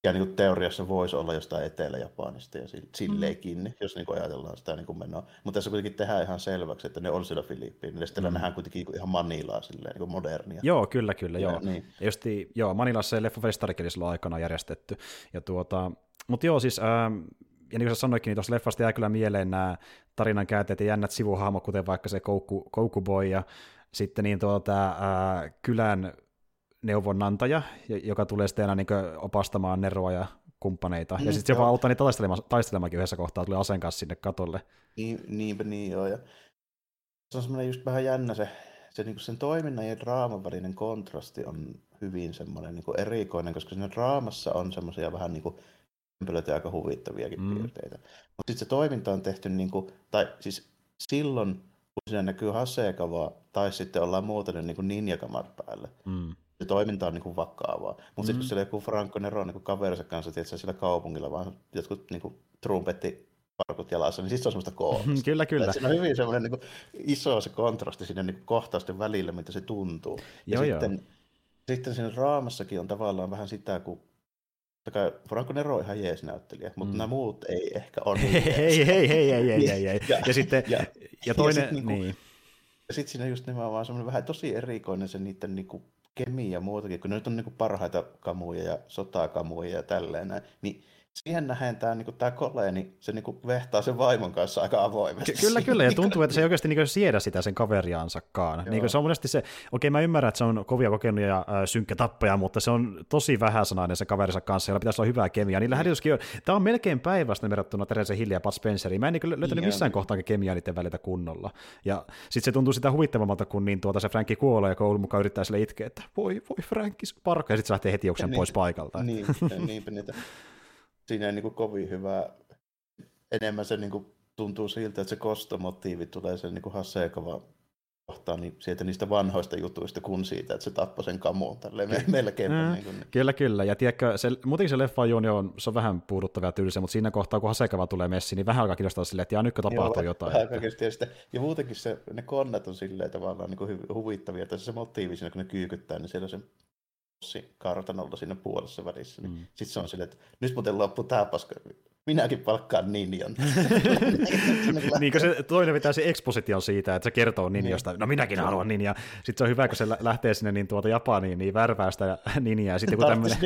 ja niin kuin teoriassa voisi olla jostain Etelä-Japanista ja silleenkin, mm. jos niin kuin ajatellaan sitä niin kuin menoa. Mutta tässä kuitenkin tehdään ihan selväksi, että ne on siellä Filippiinillä. Sitten mm. nähdään kuitenkin ihan Manilaa silleen, niin kuin modernia. Joo, kyllä, kyllä. Ja, joo. Niin. Ja justi, joo, Manilassa se leffafestarikin silloin aikana järjestetty. Ja tuota, mutta joo, siis ähm, ja niin kuin sä sanoitkin, niin tuossa leffasta jää kyllä mieleen nämä tarinan käänteet ja jännät sivuhahmot, kuten vaikka se Koukku, Koukkuboy ja sitten niin tuota, ää, kylän neuvonantaja, joka tulee sitten aina niin opastamaan Neroa ja kumppaneita. Mm, ja sitten se vaan auttaa niitä taistelemaan, taistelemaankin yhdessä kohtaa, tulee aseen kanssa sinne katolle. Niin, niinpä niin joo. Ja se on semmoinen just vähän jännä se, se niin sen toiminnan ja draaman välinen kontrasti on hyvin semmoinen niin erikoinen, koska siinä draamassa on semmoisia vähän niin kuin ja aika huvittaviakin mm. piirteitä. Mutta sitten se toiminta on tehty, niin kuin, tai siis silloin, kun siinä näkyy Hasekava, tai sitten ollaan muuten niin ninjakamat päälle, mm se toiminta on niin vakavaa. Mutta mm. sitten kun siellä joku Franco Nero niin kaverinsa kanssa, tietysti siellä kaupungilla, vaan jotkut niin kuin trumpetti parkut jalassa, niin sitten se on semmoista koomista. kyllä, kyllä. siinä on hyvin semmoinen niin iso se kontrasti sinne niin kohtausten välillä, mitä se tuntuu. Ja joo, sitten, joo. sitten siinä raamassakin on tavallaan vähän sitä, kun Franco Nero on ihan jees näyttelijä, mutta mm. nämä muut ei ehkä ole niin hei, hei, hei, hei, hei, hei. Ja, ja, sitten, ja, ja toinen, ja sitten niin. Ja sitten siinä just nimenomaan semmoinen vähän tosi erikoinen se niiden niinku kemia ja muutakin, kun ne nyt on niin parhaita kamuja ja sotakamuja ja tälleen niin siihen nähen tämä, niin tämä Kole, niin se niin vehtaa sen vaimon kanssa aika avoimesti. Ky- kyllä, kyllä, ja tuntuu, että se ei oikeasti niin siedä sitä sen kaveriansakaan. Niin se on monesti se, okei mä ymmärrän, että se on kovia kokenut ja äh, synkkä tappaja, mutta se on tosi vähäsanainen se kaverinsa kanssa, jolla pitäisi olla hyvää kemiaa. Niillä mm. on, tämä on melkein päivästä verrattuna Teresa Hill ja Pat Spenceriin. Mä en niin löytänyt missään kohtaa kemiaa niiden välillä kunnolla. Ja sitten se tuntuu sitä huvittavammalta, kun niin tuota se Frankki kuolee ja koulun mukaan yrittää sille itkeä, että voi, voi Frankki, parka, ja sitten se lähtee heti juoksen niin, pois paikalta. Niin, niinpä niitä siinä ei niin kuin kovin hyvä, enemmän se niin kuin tuntuu siltä, että se kostomotiivi tulee sen niin Hasekova kohtaan niin sieltä niistä vanhoista jutuista kuin siitä, että se tappoi sen kamuun tälleen me, melkein. Mm, niin kuin. Kyllä, kyllä. Ja tiedätkö, se, muutenkin se leffa juoni on, se on vähän puuduttava ja tylsä, mutta siinä kohtaa, kun Hasekava tulee messi, niin vähän alkaa kiinnostaa silleen, että jaa, nytkö tapahtuu Joo, jotain. Vähän että... ja, sitten, ja muutenkin se, ne konnat on silleen tavallaan niin kuin huvittavia, että se motiivi siinä, kun ne kyykyttää, niin siellä se kartanolla siinä puolessa välissä. Niin mm. Sitten se on silleen, että nyt muuten loppuu tämä paska. Minäkin palkkaan ninjan. niin kuin se toinen vetää se ekspositio siitä, että se kertoo ninjasta. No minäkin haluan ninja. Sitten se on hyvä, kun se lähtee sinne niin tuota Japaniin, niin värvää sitä ninjaa. Ja sitten kun tämmönen...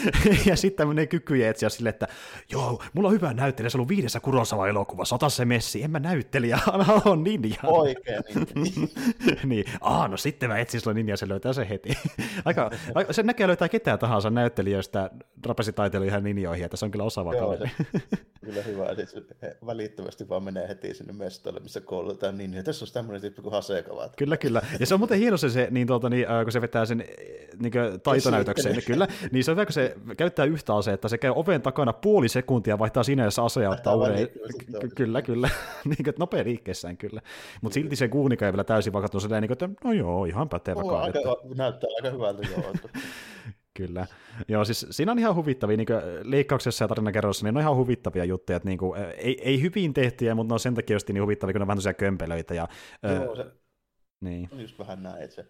ja sitten tämmöinen kykyjä etsiä sille, että joo, mulla on hyvä näyttelijä, se on ollut viidessä Kurosawa-elokuvassa, ota se messi, en mä näyttelijä, haluan ninja. Oikein. niin, Aa, no sitten mä etsin sulle ninja, se löytää se heti. Aika, se näkee löytää ketään tahansa näyttelijöistä trapesitaiteilijoihin ihan ninjoihin, että se on kyllä osaava kaveri. kyllä hyvä, että välittömästi vaan menee heti sinne mestolle, missä koulutetaan niin, ja tässä on tämmöinen tyyppi kuin Hasekavat. Kyllä, kyllä. Ja se on muuten hieno se, se niin, tuota, niin, äh, kun se vetää sen niin taitonäytökseen, kyllä, niin se on hyvä, kun se käyttää yhtä asetta, se käy oven takana puoli sekuntia, vaihtaa sinä, jos asea ottaa uuden. Kyllä, kyllä. niin, että nopea liikkeessään kyllä. Mutta silti se kuunika ei vielä täysin tuossa, niin, että no joo, ihan pätevä. Aika, näyttää aika hyvältä joo. Kyllä. Joo, siis siinä on ihan huvittavia, niin leikkauksessa ja tarinakerrossa, niin on ihan huvittavia juttuja, että niin kuin, ei, ei hyvin tehtyjä, mutta ne on sen takia just niin huvittavia, kun ne on vähän tosiaan kömpelöitä. Ja, Joo, se niin. on just vähän näin, että se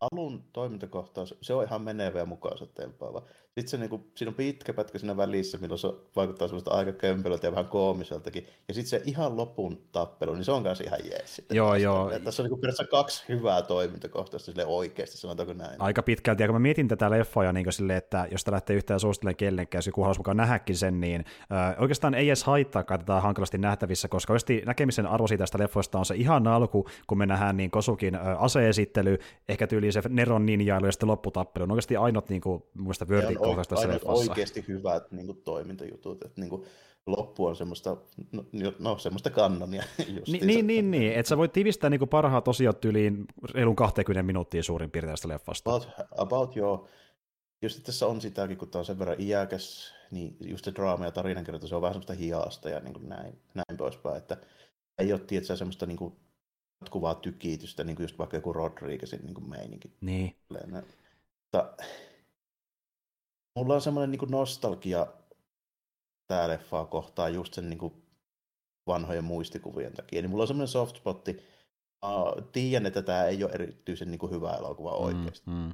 alun toimintakohtaus, se on ihan menevä ja mukaansa tempaava. Sitten se, niin kuin, siinä on pitkä pätkä siinä välissä, milloin se vaikuttaa semmoista aika kömpelöltä ja vähän koomiseltakin. Ja sitten se ihan lopun tappelu, niin se on kanssa ihan jees. Joo, taas. joo. Ja tässä on niin periaatteessa kaksi hyvää toimintakohtausta sille oikeasti, sanotaanko näin. Aika pitkälti, ja kun mä mietin tätä leffoja niin silleen, että jos tämä lähtee yhtään suosittelemaan kellenkään, jos joku haluaisi mukaan nähdäkin sen, niin äh, oikeastaan ei edes haittaakaan tätä hankalasti nähtävissä, koska oikeasti näkemisen arvo siitä tästä leffoista on se ihan alku, kun me nähdään niin Kosukin äh, aseesittely, ehkä tyyli se Neron ninjailu ja sitten lopputappelu. On oikeasti ainut niin kuin, tässä leffassa. oikeasti hyvät niin kuin, toimintajutut, että niin kuin, loppu on semmoista, no, no semmoista kannonia. Ni, niin, niin, niin, että sä voit tivistää niin parhaat osiot yliin reilun 20 minuuttia suurin piirtein tästä leffasta. About, about joo. Just tässä on sitäkin, kun tämä on sen verran iäkäs, niin just se draama ja tarinankerronta, se on vähän semmoista hiasta ja niin kuin näin, näin poispäin, että ei ole tietysti semmoista niin kuin jatkuvaa tykitystä, niin kuin just vaikka joku Rodriguezin niin kuin meininki. Niin. Mutta mulla on semmoinen niin nostalgia tää leffaa kohtaa just sen niin kuin vanhojen muistikuvien takia. Niin mulla on semmoinen soft spotti. Uh, tiedän, että tämä ei ole erityisen niin kuin hyvä elokuva oikeasti. Mm, mm.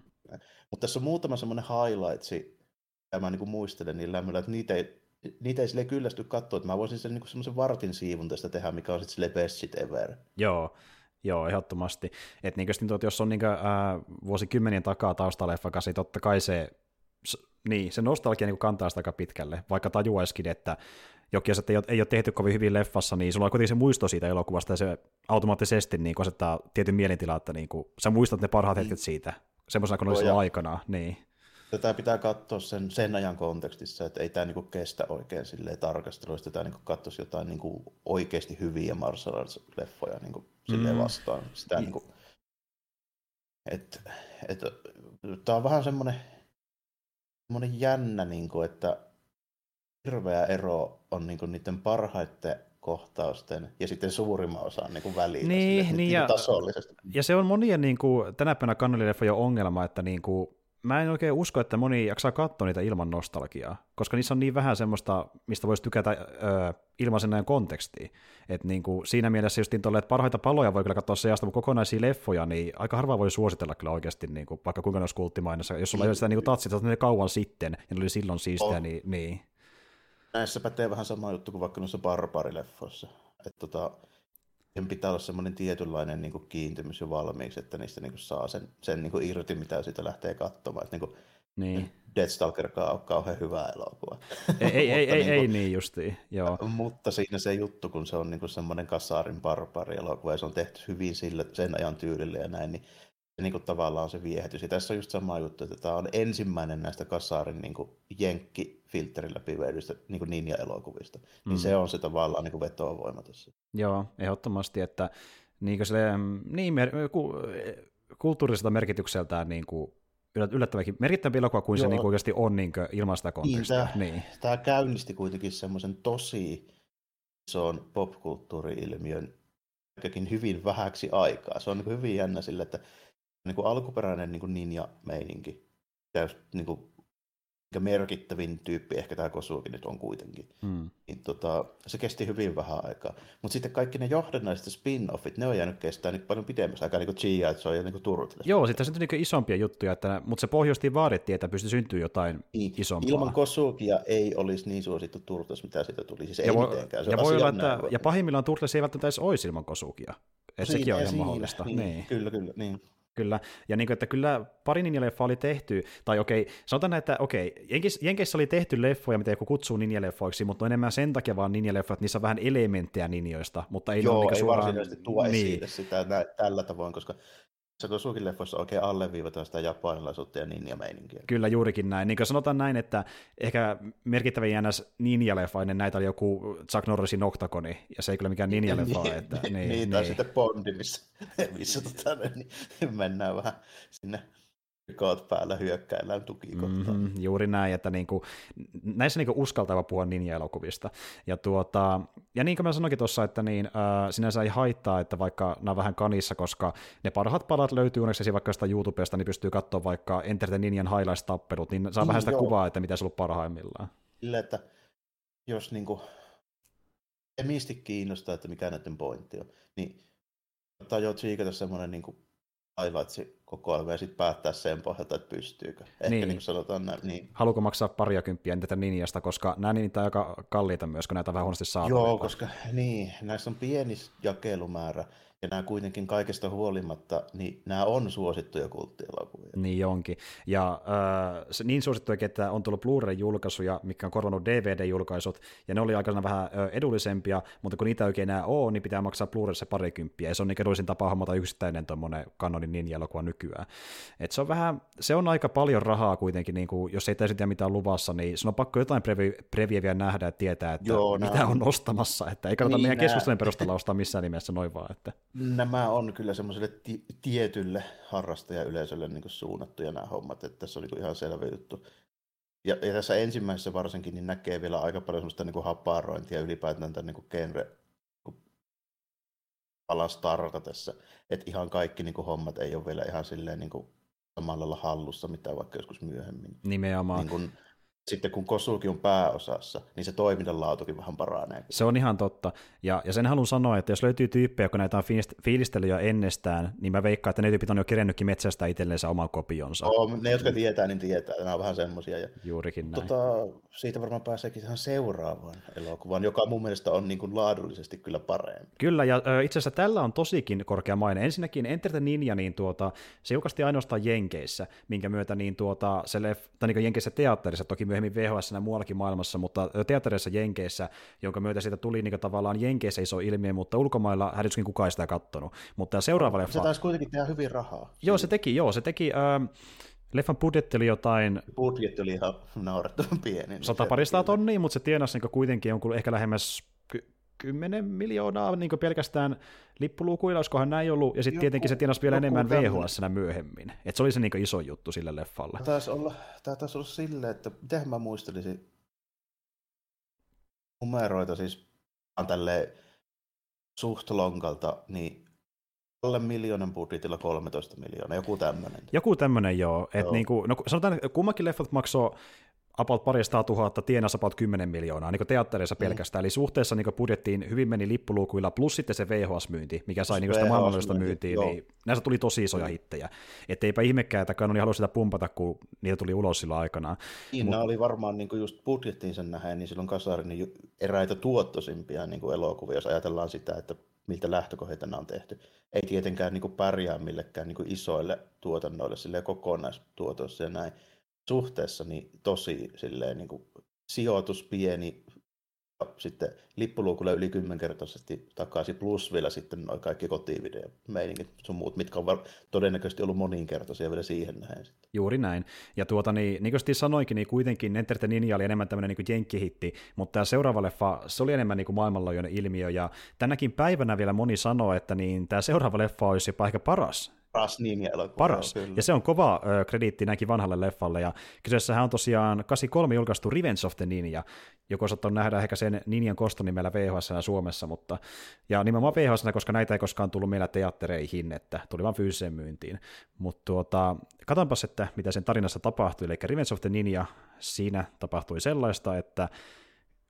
Mutta tässä on muutama semmoinen highlights, ja mä niin kuin muistelen niin lämmöllä, että niitä ei, niitä ei sille kyllästy katsoa, että mä voisin sen niin semmoisen vartin siivun tästä tehdä, mikä on sitten sille best shit ever. Joo, Joo, ehdottomasti. Että niin, niin, jos on niin, ää, vuosikymmenien takaa taustaleffa, niin totta kai se, niin, se nostalgia niin kantaa sitä aika pitkälle, vaikka tajuaisikin, että jokin ei ole, ei ole tehty kovin hyvin leffassa, niin sulla on kuitenkin se muisto siitä elokuvasta, ja se automaattisesti niin asettaa tietyn mielentilaa, että niin kuin, sä muistat ne parhaat hetket niin. siitä, semmoisena kuin oli aikana. Niin. Tätä pitää katsoa sen, sen ajan kontekstissa, että ei tämä niinku kestä oikein silleen tarkastelua, että tämä niinku katsoisi jotain niinku oikeasti hyviä martial arts-leffoja niinku silleen mm. vastaan. Sitä niinku, et, et, tämä on vähän semmoinen, semmoinen jännä, niinku, että hirveä ero on niinku niiden parhaiten kohtausten ja sitten suurimman osan niin kuin välillä niin, sille, niin ja, tasollisesti. Ja se on monien niin kuin, tänä päivänä kannalileffojen ongelma, että niin kuin, mä en oikein usko, että moni jaksaa katsoa niitä ilman nostalgiaa, koska niissä on niin vähän semmoista, mistä voisi tykätä öö, ilman sen ajan kontekstia. Et niin kuin, siinä mielessä just niin tolle, että parhaita paloja voi kyllä katsoa seasta, mutta kokonaisia leffoja, niin aika harva voi suositella kyllä oikeasti, niin kuin, vaikka kuinka ne olisi kulttimainossa. Jos sulla ei ole sitä niin tatsit, että ne kauan sitten, ja ne oli silloin siistiä, oh. niin, niin. Näissä pätee vähän sama juttu kuin vaikka noissa barbarileffoissa. Että tota, sen pitää olla semmoinen tietynlainen niin kuin kiintymys jo valmiiksi, että niistä niin kuin saa sen, sen niin kuin irti, mitä sitä lähtee katsomaan. Että niin kuin, niin. Deathstalker on kauhean hyvä elokuva. Ei, ei, ei, ei, niin, ei niin justiin, joo. Mutta siinä se juttu, kun se on niin kuin semmoinen kasaarin barbari elokuva ja se on tehty hyvin sille, sen ajan tyylille ja näin, niin se niin kuin tavallaan on se viehätys. Ja tässä on just sama juttu, että tämä on ensimmäinen näistä kasaarin niin kuin jenkki-filterin läpi niin ninja-elokuvista. Niin mm. Niin se on se tavallaan niin vetovoima tässä. Joo, ehdottomasti, että niin kuin se, mm, niin, kulttuuriselta merkitykseltään niin kuin yllättävänkin merkittävämpi elokuva kuin Joo. se niin kuin oikeasti on niin kuin, ilman sitä kontekstia. Niin, tämä, niin. tämä käynnisti kuitenkin semmoisen tosi ison popkulttuuri-ilmiön hyvin vähäksi aikaa. Se on niin hyvin jännä sille, että niin kuin alkuperäinen niin kuin ninja-meininki, niin kuin, mikä merkittävin tyyppi ehkä tämä Kosuukin nyt on kuitenkin, mm. niin tota, se kesti hyvin vähän aikaa. Mutta sitten kaikki ne johdannaiset spin-offit, ne on jäänyt kestää nyt paljon pidemmässä aikaa, niin kuin että se on jo niin Turtles. Joo, sitten on niin isompia juttuja, että, mutta se pohjoistiin vaadittiin, että pystyi syntyä jotain niin. isompaa. Ilman Kosuukia ei olisi niin suosittu Turtles, mitä siitä tuli, siis ei ja voi, mitenkään. Se ja, voi olla, että, ja pahimmillaan Turtles ei välttämättä edes olisi ilman Kosukia. Että sekin on ihan mahdollista. Niin, niin. Kyllä, kyllä. Niin. Kyllä, ja niin kuin, että kyllä pari ninjaleffa oli tehty, tai okei, sanotaan näin, että okei, Jenkeissä oli tehty leffoja, mitä joku kutsuu ninjaleffoiksi, mutta on enemmän sen takia vaan ninjaleffoja, että niissä on vähän elementtejä ninjoista, mutta ei Joo, ole niin ei suoraan... varsinaisesti tuo niin. esille sitä nä- tällä tavoin, koska sukin leffoissa oikein alleviivataan sitä japanilaisuutta ja ninja-meininkiä. Kyllä, juurikin näin. Niin kuin sanotaan näin, että ehkä merkittävä jännäs ninja-leffa ennen näitä oli joku Chuck Norrisin Octagoni, ja se ei kyllä mikään ninja-leffa. niin, että, niin, niin, tai niin. sitten Bondi, missä, missä tota, niin, mennään vähän sinne koot päällä hyökkäillään tukikohtaan. Mm-hmm, juuri näin, että niinku, näissä niinku uskaltava puhua ninja-elokuvista. Ja, tuota, ja niin kuin mä sanoinkin tuossa, että niin, äh, sinänsä ei haittaa, että vaikka nämä on vähän kanissa, koska ne parhaat palat löytyy onneksi vaikka sitä YouTubesta, niin pystyy katsoa vaikka Enter the Ninjan highlights-tappelut, niin saa niin, vähän sitä joo. kuvaa, että mitä se on ollut parhaimmillaan. Sille, että jos niinku, emisti kiinnostaa, että mikä näiden pointti on, niin ottaa jo tsiikata semmoinen niinku highlightsi koko ajan ja sitten päättää sen pohjalta, että pystyykö. Ehkä niin, niin sanotaan näin. Niin. Haluuko maksaa paria kymppiä tätä ninjasta, koska nämä niitä on aika kalliita myös, kun näitä vähän huonosti saatavilla. Joo, koska niin, näissä on pieni jakelumäärä, ja nämä kuitenkin kaikesta huolimatta, niin nämä on suosittuja kulttielokuvia. Niin onkin. Ja äh, se niin suosittuja, että on tullut Blu-ray-julkaisuja, mikä on korvannut DVD-julkaisut, ja ne oli aikana vähän äh, edullisempia, mutta kun niitä oikein enää ole, niin pitää maksaa Blu-rayssa parikymppiä, ja se on niin edullisin tapa hommata yksittäinen tuommoinen kanonin ninja-elokuva nykyään. Et se, on vähän, se on aika paljon rahaa kuitenkin, niin kuin, jos ei täysin tiedä mitään luvassa, niin se on pakko jotain previ- previeviä nähdä ja tietää, että Joo, mitä on ostamassa, että ei kannata niin, meidän keskustelun perusteella ostaa missään nimessä noin vaan. Että nämä on kyllä semmoiselle ti- tietylle harrastajayleisölle niin suunnattuja nämä hommat, että tässä on niin ihan selvä juttu. Ja, ja tässä ensimmäisessä varsinkin niin näkee vielä aika paljon semmoista niin haparointia ylipäätään tämän niin genre niin alastarta tässä. Että ihan kaikki niin kuin hommat ei ole vielä ihan silleen niin kuin samalla lailla hallussa, mitä vaikka joskus myöhemmin. Nimenomaan. Niin kuin, sitten kun Kosuki on pääosassa, niin se toiminnan laatukin vähän paranee. Se on ihan totta. Ja, ja sen haluan sanoa, että jos löytyy tyyppejä, kun näitä on fiilistellyt jo ennestään, niin mä veikkaan, että ne tyypit on jo kerennytkin metsästä itselleensä oman kopionsa. Oo, ne, jotka tietää, niin tietää. Nämä on vähän semmoisia. Ja, Juurikin näin. Tota, siitä varmaan pääseekin ihan seuraavaan elokuvaan, joka mun mielestä on niin kuin laadullisesti kyllä parempi. Kyllä, ja itse asiassa tällä on tosikin korkea maine. Ensinnäkin Enter the Ninja, niin tuota, se julkaistiin ainoastaan Jenkeissä, minkä myötä niin tuota, se leff, tai niin Jenkeissä teatterissa, toki myöhemmin VHS ja muuallakin maailmassa, mutta teatterissa Jenkeissä, jonka myötä siitä tuli niin tavallaan Jenkeissä iso ilmiö, mutta ulkomailla hädityskin kukaan sitä kattonut. Mutta seuraava leffa... Se taisi kuitenkin tehdä hyvin rahaa. Joo, se teki, joo, se teki... Äh, Leffan budjetti oli jotain... Budjetti oli ihan naurettavan pieni. Niin Sata parista tonnia, mutta se tienasi niin kuitenkin jonkun ehkä lähemmäs 10 miljoonaa niin pelkästään lippulukuilla, olisikohan näin ollut, ja sitten tietenkin se tienasi vielä enemmän VHS myöhemmin. Et se oli se niin iso juttu sille leffalle. Tämä taisi olla, tämä taisi olla silleen, että miten mä muistelisin numeroita siis tälle suht lonkalta, niin alle miljoonan budjetilla 13 miljoonaa, joku tämmöinen. Joku tämmöinen joo. Et joo. Niinku, no sanotaan, että kummakin leffat maksoi about parista tuhatta, tienasi about 10 miljoonaa niin teatterissa mm. pelkästään, eli suhteessa niin budjettiin hyvin meni lippulukuilla, plus sitten se VHS-myynti, mikä sai niin sitä maailmanlaajuista myyntiä, niin näistä tuli tosi isoja mm. hittejä. Että eipä ihmekään, että kanoni halusi sitä pumpata, kun niitä tuli ulos sillä aikana. Niin, Mut... oli varmaan niin just budjettiinsa nähden, niin silloin kasarin niin eräitä tuottosimpia niin elokuvia, jos ajatellaan sitä, että miltä lähtökohdista nämä on tehty. Ei tietenkään niin pärjää millekään niin isoille tuotannoille sille kokonaistuotossa ja näin suhteessa niin tosi silleen, niin kuin, sijoitus pieni, ja sitten lippuluukulle yli kymmenkertaisesti takaisin, plus vielä sitten noin kaikki kotivideomeiningit sun muut, mitkä on todennäköisesti ollut moninkertaisia vielä siihen. Sitten. Juuri näin. Ja tuota, niin, niin kuin sanoinkin, niin kuitenkin Enter the Ninja oli enemmän tämmöinen niin jenkkihitti, mutta tämä seuraava leffa, se oli enemmän niin maailmanlaajuinen ilmiö, ja tänäkin päivänä vielä moni sanoo, että niin tämä seuraava leffa olisi jopa ehkä paras paras ninja-elokuva. Paras, kyllä. ja se on kova ö, krediitti näinkin vanhalle leffalle, ja kyseessähän on tosiaan 83 julkaistu Revenge of the Ninja, joko saattanut nähdä ehkä sen Ninjan kostonimellä VHS Suomessa, mutta, ja nimenomaan VHS, koska näitä ei koskaan tullut meillä teattereihin, että tuli vain fyysiseen myyntiin. Mutta tuota, katsonpas, että mitä sen tarinassa tapahtui, eli Revenge of the Ninja, siinä tapahtui sellaista, että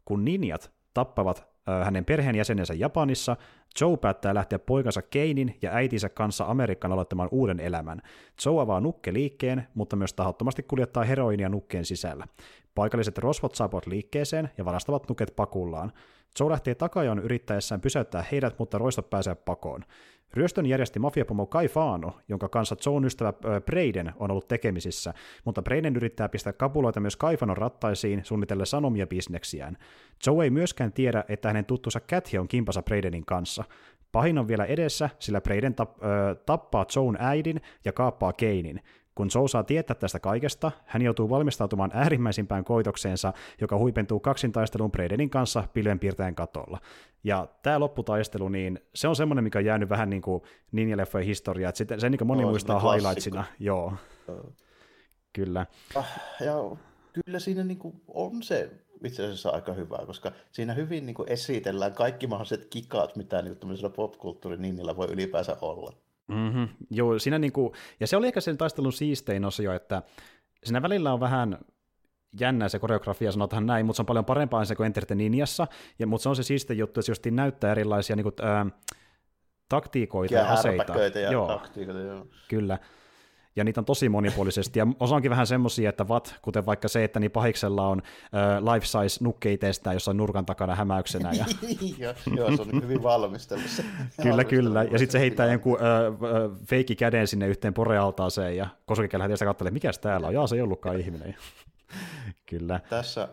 kun ninjat tappavat hänen perheenjäsenensä Japanissa, Joe päättää lähteä poikansa Keinin ja äitinsä kanssa Amerikkaan aloittamaan uuden elämän. Joe avaa nukkeliikkeen, mutta myös tahottomasti kuljettaa heroinia nukkeen sisällä. Paikalliset rosvot saapuvat liikkeeseen ja varastavat nuket pakullaan. Joe lähtee takajon yrittäessään pysäyttää heidät, mutta roistot pääsee pakoon. Ryöstön järjesti mafiapomo Kai Faano, jonka kanssa Joan ystävä Braden on ollut tekemisissä, mutta Braden yrittää pistää kapuloita myös Kaifanon rattaisiin suunnitelle sanomia bisneksiään. Joe ei myöskään tiedä, että hänen tuttunsa Cathy on kimpassa Bradenin kanssa. Pahin on vielä edessä, sillä Braden tap, ö, tappaa Joan äidin ja kaappaa Keinin. Kun Joe saa tietää tästä kaikesta, hän joutuu valmistautumaan äärimmäisimpään koitokseensa, joka huipentuu kaksintaisteluun Bradenin kanssa pilvenpiirtäjän katolla. Ja tämä lopputaistelu, niin se on semmoinen, mikä on jäänyt vähän niin kuin ninja-leffojen historiaa, että se, se niin kuin moni no, muistaa highlightsina. Joo, uh. kyllä. Ah, ja kyllä siinä niin kuin on se itse asiassa aika hyvä, koska siinä hyvin niin kuin esitellään kaikki mahdolliset kikat, mitä niin popkulttuurin nimillä voi ylipäänsä olla. Mm-hmm. Joo, siinä niinku, ja se oli ehkä sen taistelun siistein osio, että siinä välillä on vähän jännää se koreografia, sanotaan näin, mutta se on paljon parempaa se kuin Enter the Ninjassa, ja, mutta se on se siistein juttu, että se näyttää erilaisia niin kuin, ää, taktiikoita ja, ja aseita. ja joo. taktiikoita, joo. Kyllä ja niitä on tosi monipuolisesti, ja osa onkin vähän semmoisia, että vat, kuten vaikka se, että niin pahiksella on uh, life size nukkeitestään jossain nurkan takana hämäyksenä. Ja... joo, se on hyvin valmistelussa. kyllä, kyllä, ja sitten se heittää jonkun uh, uh, feikki käden sinne yhteen porealtaaseen, ja koskikellä heti katselee, mikä täällä on, jaa, se ei ollutkaan ihminen. kyllä. Tässä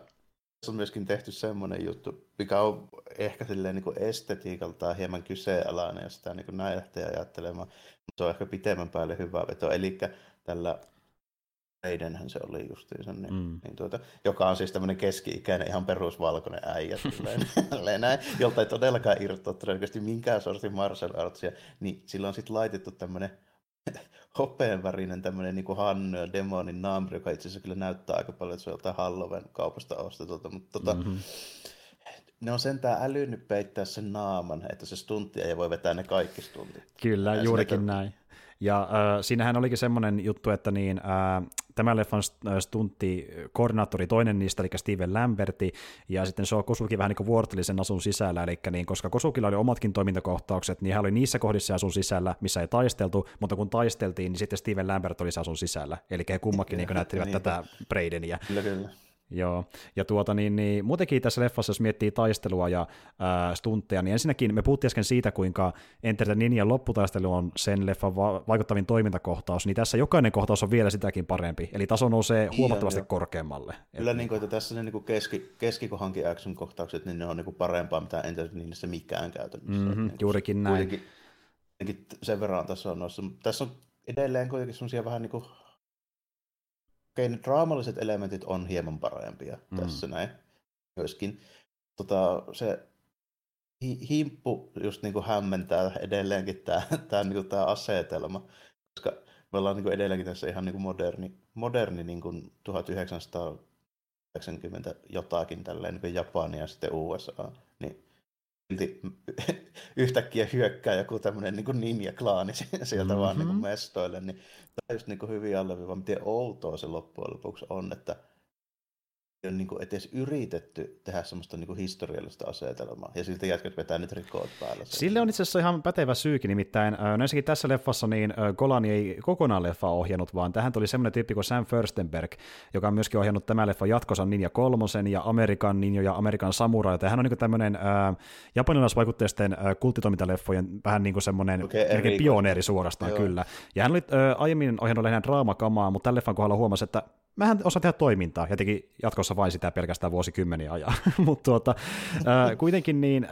on myöskin tehty semmoinen juttu, mikä on ehkä silleen niin estetiikaltaan hieman kyseenalainen, jos sitä niin näin lähtee ajattelemaan se on ehkä pitemmän päälle hyvä veto. Eli tällä Reidenhän se oli justiinsa, niin, mm. niin tuota, joka on siis tämmöinen keski-ikäinen ihan perusvalkoinen äijä, näin, jolta ei todellakaan irtoa todennäköisesti minkään sortin martial artsia, niin sillä on sitten laitettu tämmöinen hopeenvärinen tämmöinen niin Hannu ja demonin naamri, joka itse asiassa kyllä näyttää aika paljon, että se on jotain Halloween kaupasta ostetulta, mutta tota, mm-hmm ne on sentään älynyt peittää sen naaman, että se stuntia ei voi vetää ne kaikki stuntit. Kyllä, ja juurikin näin. Ja äh, siinähän olikin semmoinen juttu, että niin, äh, tämän leffan stuntti koordinaattori toinen niistä, eli Steven Lamberti, ja sitten se on Kosuki vähän niin kuin vuorottelisen asun sisällä, eli niin, koska Kosukilla oli omatkin toimintakohtaukset, niin hän oli niissä kohdissa asun sisällä, missä ei taisteltu, mutta kun taisteltiin, niin sitten Steven Lambert oli asun sisällä, eli he kummakin niin näyttivät tätä Braidenia. Kyllä, kyllä. Joo, ja tuota niin, niin muutenkin tässä leffassa, jos miettii taistelua ja ää, stuntteja, niin ensinnäkin me puhuttiin äsken siitä, kuinka Enter the Ninjan lopputaistelu on sen leffan va- vaikuttavin toimintakohtaus, niin tässä jokainen kohtaus on vielä sitäkin parempi, eli taso nousee huomattavasti joo, korkeammalle. Kyllä, niin kuin, että tässä ne niin keski, keskikohankin action-kohtaukset, niin ne on niin parempaa, mitä Enter the Ninjassa mikään käytännössä. Mm-hmm, niin juurikin näin. Kuitenkin, sen verran tässä on noissa. Tässä on edelleen kuitenkin semmoisia vähän niin kuin okei, ne draamalliset elementit on hieman parempia mm. tässä näin myöskin. Tota, se hi- himppu just niin kuin hämmentää edelleenkin tämä, tämä, niin kuin tämä asetelma, koska me ollaan niin kuin edelleenkin tässä ihan niin kuin moderni, moderni niin kuin 1980 jotakin tälleen niin kuin Japania ja sitten USA, silti yhtäkkiä hyökkää joku tämmöinen niin ninja-klaani sieltä mm-hmm. vaan niin kuin mestoille, niin tämä on just niin kuin hyvin alleviiva, miten outoa se loppujen lopuksi on, että ole niin kuin edes yritetty tehdä semmoista niin kuin historiallista asetelmaa, ja silti jätkät vetää nyt rikkoot päällä. Sille on itse asiassa ihan pätevä syykin, nimittäin näissäkin tässä leffassa niin Golani ei kokonaan leffa ohjannut, vaan tähän tuli semmoinen tyyppi kuin Sam Furstenberg, joka on myöskin ohjannut tämän leffan jatkossa Ninja kolmosen ja Amerikan Ninja ja Amerikan Samurai, ja hän on niin tämmöinen äh, japanilaisvaikutteisten äh, kulttitoimintaleffojen vähän niin kuin semmoinen okay, pioneeri suorastaan Joo. kyllä. Ja hän oli äh, aiemmin ohjannut lähinnä draamakamaa, mutta tämän leffan kohdalla huomasi, että mähän osaan tehdä toimintaa, ja teki jatkossa vain sitä pelkästään vuosikymmeniä ajan. Mutta tuota, kuitenkin niin,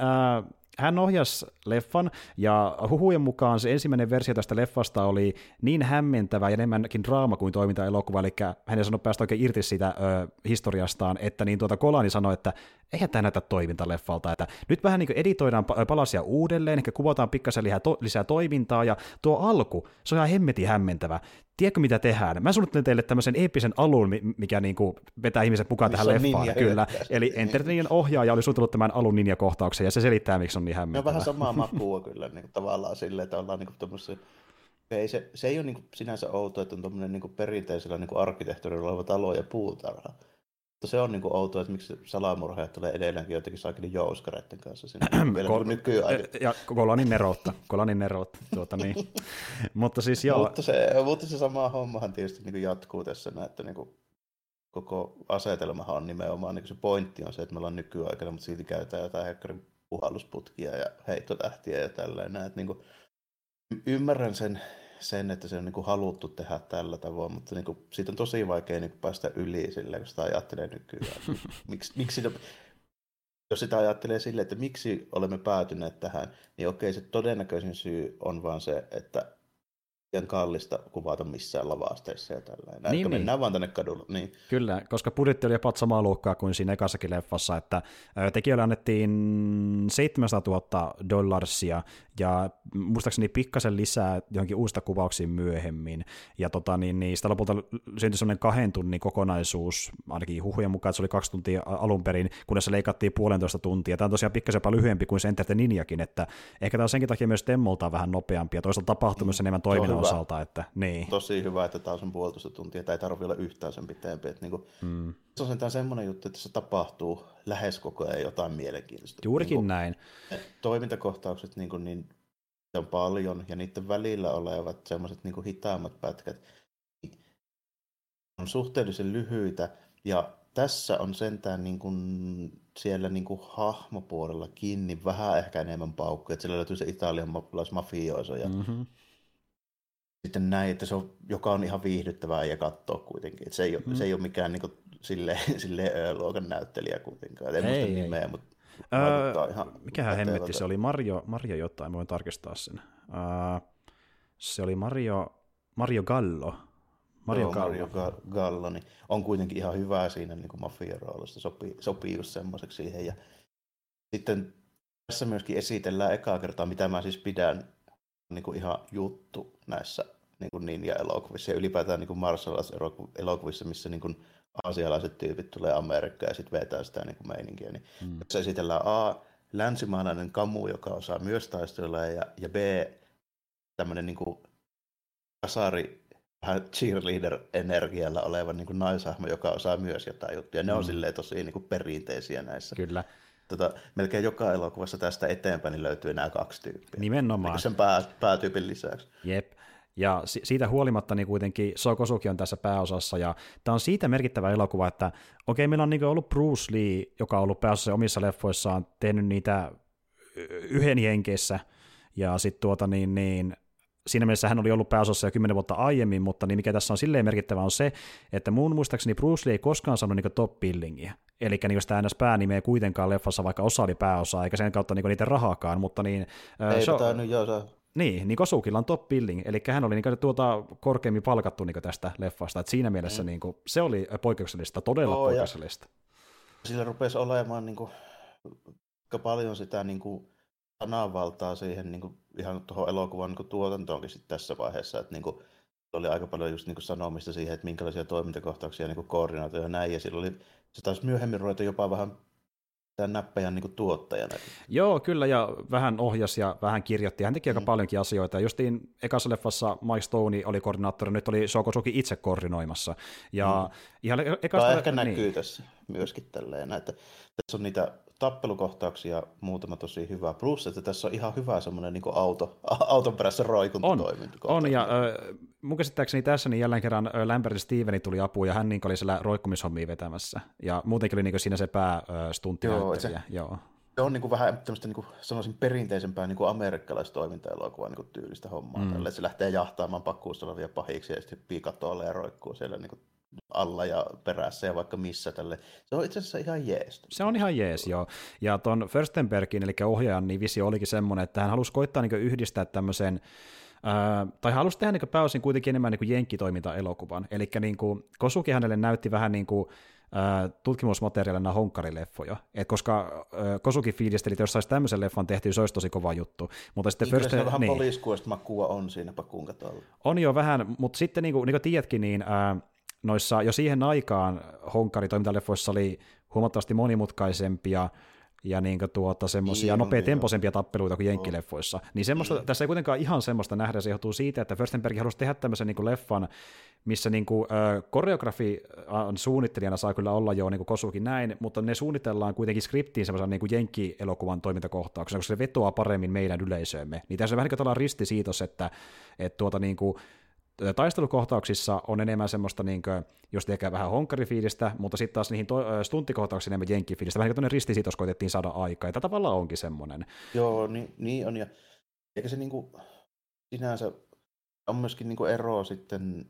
hän ohjasi leffan, ja huhujen mukaan se ensimmäinen versio tästä leffasta oli niin hämmentävä ja enemmänkin draama kuin toiminta-elokuva, eli hän ei sanonut päästä oikein irti siitä ö, historiastaan, että niin tuota Kolani sanoi, että eihän tämä näytä toimintaleffalta, että nyt vähän niin kuin editoidaan palasia uudelleen, ehkä kuvataan pikkasen lisää, to, lisää toimintaa, ja tuo alku, se on ihan hemmetin hämmentävä. Tiedätkö mitä tehdään? Mä suunnittelen teille tämmöisen eeppisen alun, mikä niin kuin vetää ihmiset mukaan tähän leffaan. Kyllä. Eli Entertainin ohjaaja oli suunnitellut tämän alun ninja-kohtauksen, ja se selittää, miksi on niin hämmentävä. No vähän samaa makua kyllä niin kuin, tavallaan silleen, että ollaan niin kuin, ei, se, se ei ole niin sinänsä outoa, että on tuommoinen niin perinteisellä niin arkkitehtuurilla oleva talo ja puutarha. Mutta se on niinku outoa, että miksi salamurheet tulee edelleenkin jotenkin saakeli jouskareiden kanssa sinne vielä Kol- nykyään. Ja Kolanin neroutta, Kolanin neroutta, tuota niin. mutta siis joo. mutta, se, mutta se sama hommahan tietysti niin jatkuu tässä, että niin kuin koko asetelmahan on nimenomaan, niin se pointti on se, että me ollaan nykyaikana, mutta silti käytetään jotain hekkarin puhallusputkia ja heittotähtiä ja tällainen. Että niin kuin, ymmärrän sen sen, että se on niin kuin haluttu tehdä tällä tavoin, mutta niin kuin, siitä on tosi vaikea niin kuin päästä yli silleen, kun sitä ajattelee nykyään. miksi, miksi jos sitä ajattelee silleen, että miksi olemme päätyneet tähän, niin okei, se todennäköisin syy on vaan se, että kallista kuvata missään lavasteissa ja tällainen. Niin, niin. mennään vaan tänne kadulle. Niin. Kyllä, koska budjetti oli jopa samaa luokkaa kuin siinä ekassakin leffassa, että tekijöille annettiin 700 000 dollarsia ja muistaakseni pikkasen lisää johonkin uusista kuvauksiin myöhemmin. Ja tota, niin, niin sitä lopulta syntyi sellainen kahden tunnin kokonaisuus, ainakin huhujen mukaan, että se oli kaksi tuntia alun perin, kunnes se leikattiin puolentoista tuntia. Tämä on tosiaan pikkasen jopa lyhyempi kuin se Enter the Ninjakin, että ehkä tämä on senkin takia myös Temmolta vähän nopeampi ja toisaalta tapahtuu myös enemmän toiminnan hyvä. osalta. Että, niin. Tosi hyvä, että taas on puolitoista tuntia, tai ei tarvitse olla yhtään sen pitempi. Että niinku, mm. Se on sentään semmoinen juttu, että se tapahtuu lähes koko ajan jotain mielenkiintoista. Juurikin niinku, näin. Toimintakohtaukset niin, kuin, niin on paljon, ja niiden välillä olevat semmoiset niin hitaammat pätkät on suhteellisen lyhyitä, ja tässä on sentään niin kuin siellä niin kuin hahmopuolella kiinni vähän ehkä enemmän paukkuja, että siellä löytyy se italian mafioso ja mm-hmm sitten näin, että se on, joka on ihan viihdyttävää ja katsoa kuitenkin. Että se, ei ole, mm. se ei ole mikään niin kuin, sille, sille luokan näyttelijä kuitenkaan. En ei, muista nimeä, mutta öö, ihan Mikähän hemmetti se oli? Mario, Mario jotain, voin tarkistaa sen. Öö, se oli Mario, Mario Gallo. Mario, Joo, Gallo. Mario Gallo, niin on kuitenkin ihan hyvä siinä niin kuin mafia-roolissa, sopii, sopii just semmoiseksi siihen. Ja sitten tässä myöskin esitellään ekaa kertaa, mitä mä siis pidän niin kuin ihan juttu näissä niin kuin ninja-elokuvissa ja ylipäätään niin kuin martial elokuvissa missä niin kuin aasialaiset tyypit tulee Amerikkaan ja sitten vetää sitä niin kuin meininkiä. Niin mm. Se esitellään A, länsimaalainen kamu, joka osaa myös taistella, ja, ja B, tämmöinen niin kuin kasari vähän cheerleader-energialla oleva niin kuin naishahmo, joka osaa myös jotain juttuja. Ne mm. on silleen tosi niin kuin perinteisiä näissä. Kyllä. Tota, melkein joka elokuvassa tästä eteenpäin niin löytyy nämä kaksi tyyppiä. Nimenomaan. Niin sen pää, päätyypin lisäksi. Jep. Ja siitä huolimatta niin kuitenkin Sokosuki on tässä pääosassa, ja tämä on siitä merkittävä elokuva, että okei, meillä on niin ollut Bruce Lee, joka on ollut pääosassa omissa leffoissaan, tehnyt niitä yhden jenkeissä, ja sitten tuota niin, niin siinä mielessä hän oli ollut pääosassa jo kymmenen vuotta aiemmin, mutta niin mikä tässä on silleen merkittävä on se, että mun muistaakseni Bruce Lee ei koskaan saanut niin top billingiä. Eli niin sitä ns. päänimeä kuitenkaan leffassa, vaikka osa oli pääosa, eikä sen kautta niin niitä rahaakaan, mutta niin... Ei so, nyt joo, niin, niin Kosukilla on top billing, eli hän oli niin tuota korkeammin palkattu niin tästä leffasta, että siinä mielessä mm. niin kuin, se oli poikkeuksellista, todella oh, poikkeuksellista. Sillä rupesi olemaan niin kuin, paljon sitä niin kuin, sananvaltaa siihen niin kuin, ihan tuohon elokuvan niin tuotantoonkin sit tässä vaiheessa, että niin kuin, oli aika paljon just niin kuin, sanomista siihen, että minkälaisia toimintakohtauksia niin koordinaatioja ja näin, ja sillä oli, se taisi myöhemmin ruveta jopa vähän tämän näppäjän niin tuottajana. Joo, kyllä, ja vähän ohjas ja vähän kirjoitti. Hän teki mm. aika paljonkin asioita. Justiin ekassa leffassa Mike Stoney oli koordinaattori, nyt oli Shokosuki itse koordinoimassa. Ja mm. ihan e- ekasta... Tämä ehkä niin. näkyy tässä myöskin tälleen, että tässä on niitä tappelukohtauksia muutama tosi hyvä. Plus, että tässä on ihan hyvä semmoinen niin auto, auton perässä roikuntatoiminta. On, on ja äh, mun käsittääkseni tässä niin jälleen kerran Lambert Steveni tuli apuun ja hän niin oli siellä roikkumishommia vetämässä. Ja muutenkin oli niin siinä se päästuntti Joo, se, Joo. Se on niin kuin vähän tämmöistä, niin kuin, sanoisin, perinteisempää niin kuin amerikkalaistoiminta-elokuvaa niin tyylistä hommaa. Mm. Tälle, se lähtee jahtaamaan pakkuusta olevia pahiksi ja sitten piikatoille ja roikkuu siellä niin kuin alla ja perässä ja vaikka missä tälle. Se on itse asiassa ihan jees. Se on ihan jees, joo. Ja tuon Förstenbergin, eli ohjaajan, niin visio olikin semmoinen, että hän halusi koittaa niin yhdistää tämmöisen Uh, tai halusi tehdä niin pääosin kuitenkin enemmän niin jenkkitoiminta-elokuvan. Eli niin kuin, Kosuki hänelle näytti vähän niin kuin, uh, tutkimusmateriaalina honkkarileffoja. Et koska uh, Kosuki fiilisteli, että jos saisi tämmöisen leffan tehty, se olisi tosi kova juttu. Mutta sitten First, se vähän niin, poliiskuista makua on siinä pakkuun On jo vähän, mutta sitten niin kuin, niin kuin tiedätkin, niin uh, noissa jo siihen aikaan Honkari-toimintaleffoissa oli huomattavasti monimutkaisempia ja niin tuota, semmoisia nopeatempoisempia tappeluita kuin jenkkileffoissa. Niin semmoista, niin. tässä ei kuitenkaan ihan semmoista nähdä, se johtuu siitä, että Förstenberg halusi tehdä tämmöisen niin kuin leffan, missä niin kuin, äh, koreografi suunnittelijana saa kyllä olla jo niin kuin Kosukin näin, mutta ne suunnitellaan kuitenkin skriptiin semmoisen niin jenkkielokuvan toimintakohtauksena, koska se vetoaa paremmin meidän yleisöömme. Niin tässä on vähän niin kuin ristisiitos, että, että tuota, niin kuin, taistelukohtauksissa on enemmän semmoista, niin kuin, jos ehkä vähän honkkarifiilistä, mutta sitten taas niihin to- stunttikohtauksiin enemmän jenkkifiilistä. Vähän niin ristisiitos koitettiin saada aikaa, ja tämä tavallaan onkin semmoinen. Joo, niin, niin on, ja eikä se niin kuin, sinänsä on myöskin niin kuin ero sitten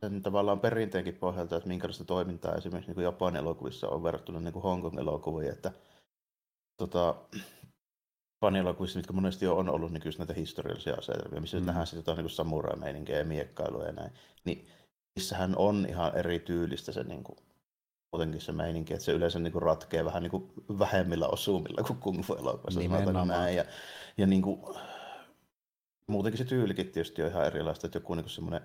sen tavallaan perinteenkin pohjalta, että minkälaista toimintaa esimerkiksi niin Japanin elokuvissa on verrattuna niin Hongkong-elokuviin, että tota, fanielokuvissa, mitkä monesti jo on ollut niin näitä historiallisia asetelmia, missä mm. nähdään sitten jotain niin samurai-meininkiä ja miekkailua ja näin, niin missähän on ihan eri tyylistä se niin kuin, muutenkin se meininki, että se yleensä niin kuin ratkee vähän niin kuin vähemmillä osumilla kuin kung fu elokuvassa. Näin. Ja, ja niin kuin, muutenkin se tyylikin tietysti on ihan erilaista, että joku niin semmoinen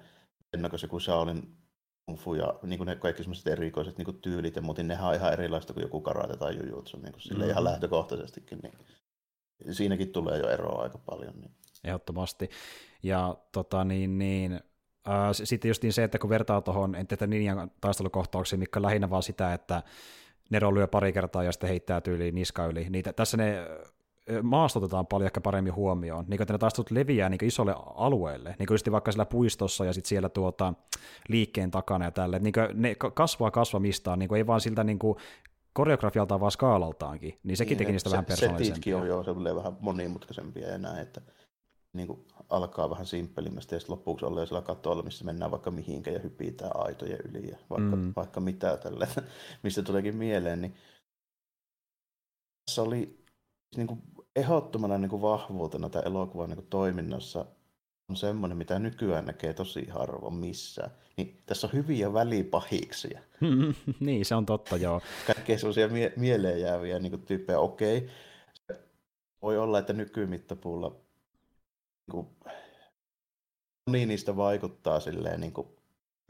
ennakos joku Shaolin kung fu ja niin kuin ne kaikki semmoiset erikoiset niin kuin tyylit ja muuten nehän on ihan erilaista kuin joku karate tai jujutsu, niin kuin sille mm. ihan lähtökohtaisestikin. Niin siinäkin tulee jo eroa aika paljon. Niin. Ehdottomasti. Ja tota, niin, niin, äh, sitten just niin se, että kun vertaa tuohon tätä Ninjan taistelukohtauksiin, mikä on lähinnä vaan sitä, että Nero lyö pari kertaa ja sitten heittää tyyliin niska yli, niin tässä ne maastotetaan paljon ehkä paremmin huomioon, niin ne leviää niin isolle alueelle, niin just vaikka siellä puistossa ja sitten siellä tuota, liikkeen takana ja tälle, niin ne kasvaa kasvamistaan, niin ei vaan siltä niin koreografialtaan vaan skaalaltaankin, niin sekin niin, teki niistä se, vähän persoonallisempia. on jo se vähän monimutkaisempia ja näin, että niin kuin alkaa vähän simppelimmästä ja sitten lopuksi ollaan siellä katolla, missä mennään vaikka mihinkä ja hypitään aitojen yli ja vaikka, mm. vaikka mitä tälle, mistä tuleekin mieleen, niin tässä oli niin kuin ehdottomana niin kuin vahvuutena tämä elokuvan niin kuin toiminnassa on semmoinen, mitä nykyään näkee tosi harvoin missään. Niin tässä on hyviä välipahiksia. niin, se on totta, joo. Kaikkea sellaisia mie- mieleen jääviä niin tyyppejä. Okei, voi olla, että nykymittapuulla niin kuin, moni niistä vaikuttaa silleen niin kuin,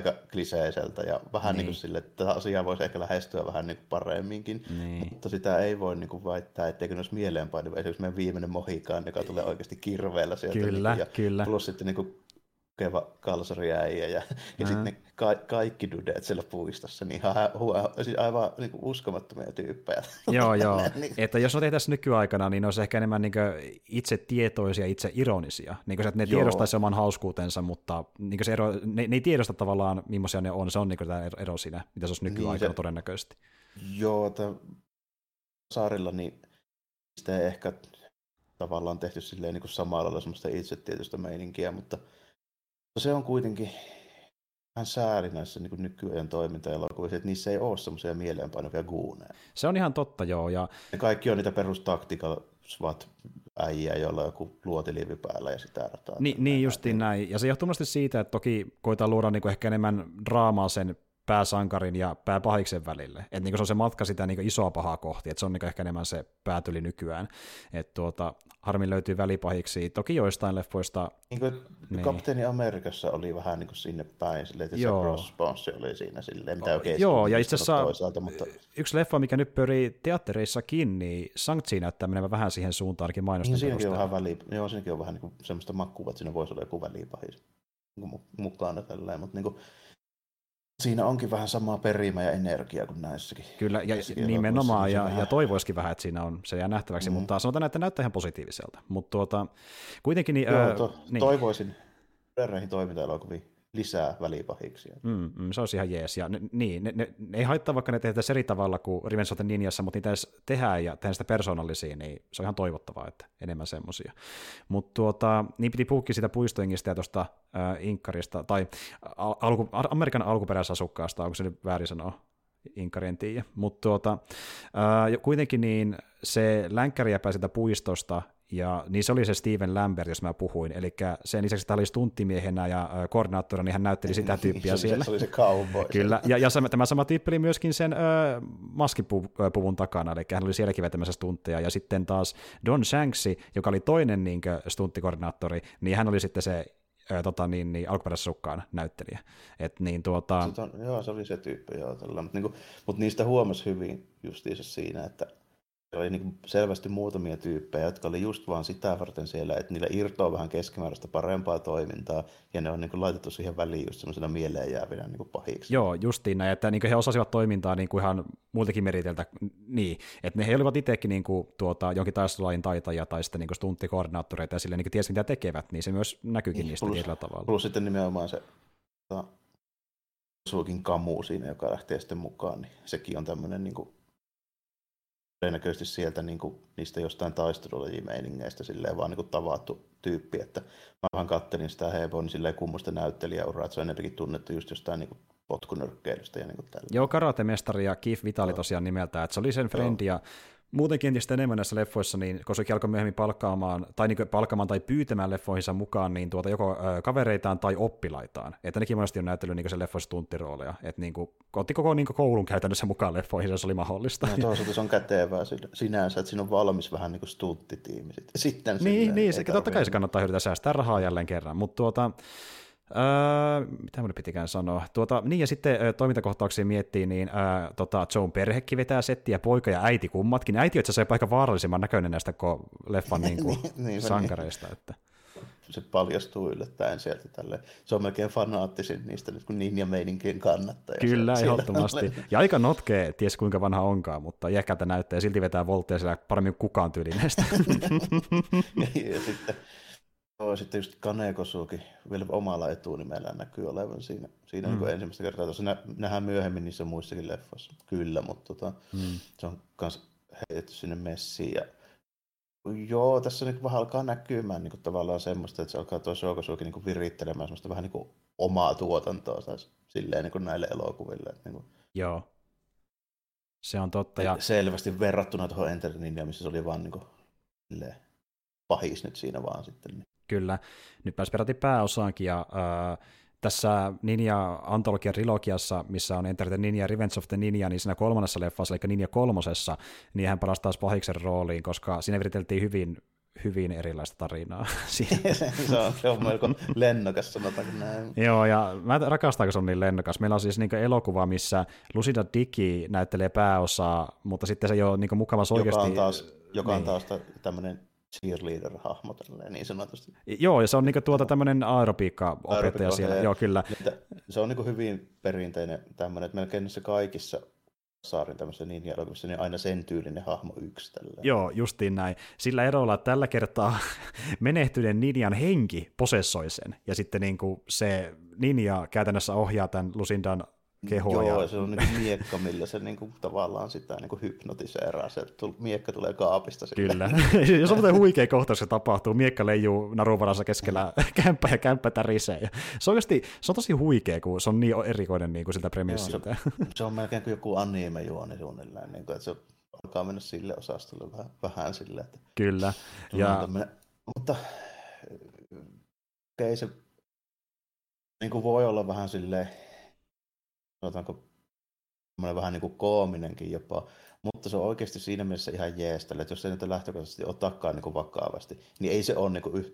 aika kliseiseltä ja vähän niin. Niin kuin sille, että tätä asiaa voisi ehkä lähestyä vähän niin kuin paremminkin, niin. mutta sitä ei voi niin kuin väittää, etteikö ne olisi mieleenpainuva. Esimerkiksi meidän viimeinen mohikaan, joka tulee oikeasti kirveellä sieltä. Kyllä, niin, ja kyllä. Plus sitten niin kuin keva kalsariäijä ja, ja sitten ne ka- kaikki dudeet siellä puistossa, niin ihan, hu- siis aivan niin kuin uskomattomia tyyppejä. Joo, joo. niin. Että jos ne tässä nykyaikana, niin ne olisi ehkä enemmän niin itse tietoisia, itse ironisia. Niin kuin se, että ne tiedostaisi oman hauskuutensa, mutta niin se ero, ne, ne, ei tiedosta tavallaan, millaisia ne on. Se on niin tämä ero siinä, mitä se olisi nykyaikana niin se, todennäköisesti. Joo, että saarilla niin sitä ei ehkä tavallaan tehty silleen niin kuin samalla lailla semmoista itsetietystä meininkiä, mutta se on kuitenkin vähän sääli näissä niin nykyajan toimintaelokuvissa, että niissä ei ole semmoisia mieleenpainuvia guuneja. Se on ihan totta, joo. Ja... Ne kaikki on niitä perustaktiikal SWAT äijä, jolla on joku luotiliivi päällä ja sitä rataa. Ni, niin justiin näin. Ja se johtuu siitä, että toki koitaan luoda niin kuin ehkä enemmän draamaa sen pääsankarin ja pääpahiksen välille. Et niin se on se matka sitä niin isoa pahaa kohti, että se on niin ehkä enemmän se päätyli nykyään. Et tuota, harmin löytyy välipahiksi, toki joistain leffoista. Niin kuin niin. Kapteeni Amerikassa oli vähän niin kuin sinne päin, silleen, että Joo. se cross oli siinä silleen, mitä oikein Joo, ja itse asiassa toisaalta, mutta... yksi leffa, mikä nyt pyörii teattereissakin, niin Shang-Chi näyttää menevän vähän siihen suuntaan ainakin mainosten niin, siinäkin on vähän väli, joo, siinäkin on vähän niin kuin semmoista makkua, että siinä voisi olla joku välipahis mukana tälleen, mutta niin kuin, Siinä onkin vähän sama perimä ja energia kuin näissäkin. Kyllä, ja nimenomaan, ja, ja toivoisikin vähän, että siinä on, se jää nähtäväksi, mm. mutta sanotaan, että näyttää ihan positiiviselta. Mutta tuota, kuitenkin... Niin, Joo, to, niin. Toivoisin verreihin toimintaelokuviin lisää välipahiksia. Mm, mm, se olisi ihan jees. Ja ne, niin, ne, ne, ne, ei haittaa, vaikka ne tehdään eri tavalla kuin Revenge of the Ninjassa, mutta niitä edes tehdään ja tehdään sitä persoonallisia, niin se on ihan toivottavaa, että enemmän semmoisia. Mutta tuota, niin piti puhukki sitä puistoingista ja tuosta äh, Inkkarista, tai alku, Amerikan alkuperäisasukkaasta, onko se nyt väärin sanoa? Inkari en tiedä. Mutta tuota, äh, kuitenkin niin se länkkäri pääsi sitä puistosta ja niin se oli se Steven Lambert, jos mä puhuin. Eli sen lisäksi, että hän oli stunttimiehenä ja koordinaattorina, niin hän näytteli sitä tyyppiä siellä. Se oli se cowboy. Kyllä, ja, ja tämä sama tyyppi oli myöskin sen ö, maskipuvun takana, eli hän oli sielläkin vetämässä stuntteja. Ja sitten taas Don Shanksi, joka oli toinen niin stunttikoordinaattori, niin hän oli sitten se ö, tota, niin, niin, alkuperäisessä näyttelijä. Et, niin, tuota... on, joo, se oli se tyyppi, joo, tällä. Mutta, niin kuin, mutta niistä huomasi hyvin justiinsa siinä, että oli niin selvästi muutamia tyyppejä, jotka oli just vaan sitä varten siellä, että niillä irtoaa vähän keskimääräistä parempaa toimintaa, ja ne on niin laitettu siihen väliin just semmoisena mieleen jäävinä niin pahiksi. Joo, justiin näin, että niin he osasivat toimintaa niin kuin ihan muiltakin meriteltä, niin, että ne he olivat itsekin niin kuin, tuota, jonkin taistelulain taitajia tai sitten niin stunttikoordinaattoreita ja sille niin tiesi mitä tekevät, niin se myös näkyykin niin, niistä plus, tietyllä tavalla. Plus sitten nimenomaan se ta, Suukin kamu siinä, joka lähtee sitten mukaan, niin sekin on tämmöinen niin kuin, todennäköisesti sieltä niin kuin, niistä jostain taistelulajimeiningeistä silleen vaan niin kuin tavattu tyyppi, että mä vähän kattelin sitä Hebon silleen kummusta näyttelijäuraa, että se on enemmänkin tunnettu just jostain niin kuin potkunyrkkeilystä ja niin kuin tällä. Joo, karatemestari ja Keith Vitali tosiaan nimeltä, että se oli sen frendi ja muutenkin entistä enemmän näissä leffoissa, niin Kosuki alkoi myöhemmin palkkaamaan, tai niin palkkaamaan tai pyytämään leffoihinsa mukaan niin tuota joko ö, kavereitaan tai oppilaitaan. Että nekin monesti on näytellyt niin sen leffoissa tunttirooleja. Että niin kuin, otti koko niin koulun käytännössä mukaan leffoihin, se oli mahdollista. No toisaalta se on kätevää sinänsä, että siinä on valmis vähän niin kuin stunttitiimi. Sitten niin, niin se, totta kai se kannattaa hyödyntää säästää rahaa jälleen kerran. Mutta tuota, Öö, mitä mun pitikään sanoa? Tuota, niin ja sitten ö, toimintakohtauksia miettii, niin ö, tota, Joan perhekin vetää settiä, poika ja äiti kummatkin. Äiti on itse asiassa aika vaarallisemman näköinen näistä leffan niin kuin, niin, niin, sankareista. Että. Se paljastuu yllättäen sieltä tälle. Se on melkein fanaattisin niistä nyt kuin niin ja meininkien kannattaja. Kyllä, ehdottomasti. Ja aika notkee, ties kuinka vanha onkaan, mutta iäkältä näyttää ja silti vetää voltteja siellä paremmin kuin kukaan tyylineestä. ja sitten Joo, sitten just Kanekosuukin vielä omalla etunimellä näkyy olevan siinä, siinä mm. niin ensimmäistä kertaa. Tuossa nä, nähdään myöhemmin niissä muissakin leffoissa, kyllä, mutta tota, mm. se on myös heitetty sinne messiin. Ja, joo, tässä niin vähän alkaa näkymään niin kuin tavallaan semmoista, että se alkaa tuo Shoukosuukin niin virittelemään semmoista vähän niin kuin omaa tuotantoa taas, silleen niin kuin näille elokuville. Että niin kuin, joo, se on totta. Ja... Selvästi verrattuna tuohon Enter missä se oli vaan niin kuin, silleen, pahis nyt siinä vaan sitten. Niin. Kyllä, nyt pääsi peräti pääosaankin, ja äh, tässä Ninja Antologian trilogiassa, missä on Enter the Ninja Revenge of the Ninja, niin siinä kolmannessa leffassa, eli Ninja kolmosessa, niin hän palasi taas pahiksen rooliin, koska siinä viriteltiin hyvin hyvin erilaista tarinaa. se, on, se on melko lennokas, sanotaanko näin. Joo, ja mä rakastan, kun se on niin lennokas. Meillä on siis niin elokuva, missä Lucida Dicki näyttelee pääosaa, mutta sitten se ei ole niin mukava oikeasti... Joka on taas, joka on niin. taas tämmöinen cheerleader-hahmo niin sanotusti. Joo, ja se on niinku tuota tämmöinen aerobiikka-opettaja siellä, joo kyllä. Se on niinku hyvin perinteinen tämmöinen, että melkein se kaikissa saarin tämmöisessä ninja niin aina sen tyylinen hahmo yksi tällä. Joo, justiin näin. Sillä erolla, että tällä kertaa menehtyneen ninjan henki posessoi sen, ja sitten niin kuin se ninja käytännössä ohjaa tämän Lucindan kehoa. Joo, ja... se on niin miekka, millä se niin kuin, tavallaan sitä niin kuin hypnotiseeraa. Se miekka tulee kaapista. Sille. Kyllä. ja se on muuten huikea kohtaus, se tapahtuu. Miekka leijuu naruvarassa keskellä kämppä ja kämppä tärisee. Ja se, on oikeasti, se on tosi huikea, kun se on niin erikoinen niin kuin siltä premissiltä. Se, se, on melkein kuin joku anime-juoni suunnilleen. Niin kuin, että se alkaa mennä sille osastolle vähän, vähän sille. Että Kyllä. Ja... Tämmönen, mutta okei, se niin kuin voi olla vähän silleen sanotaanko vähän niin kuin koominenkin jopa, mutta se on oikeasti siinä mielessä ihan jeeställä, että jos se nyt lähtökohtaisesti ottaakaan niin kuin vakavasti, niin ei se ole niin kuin yh,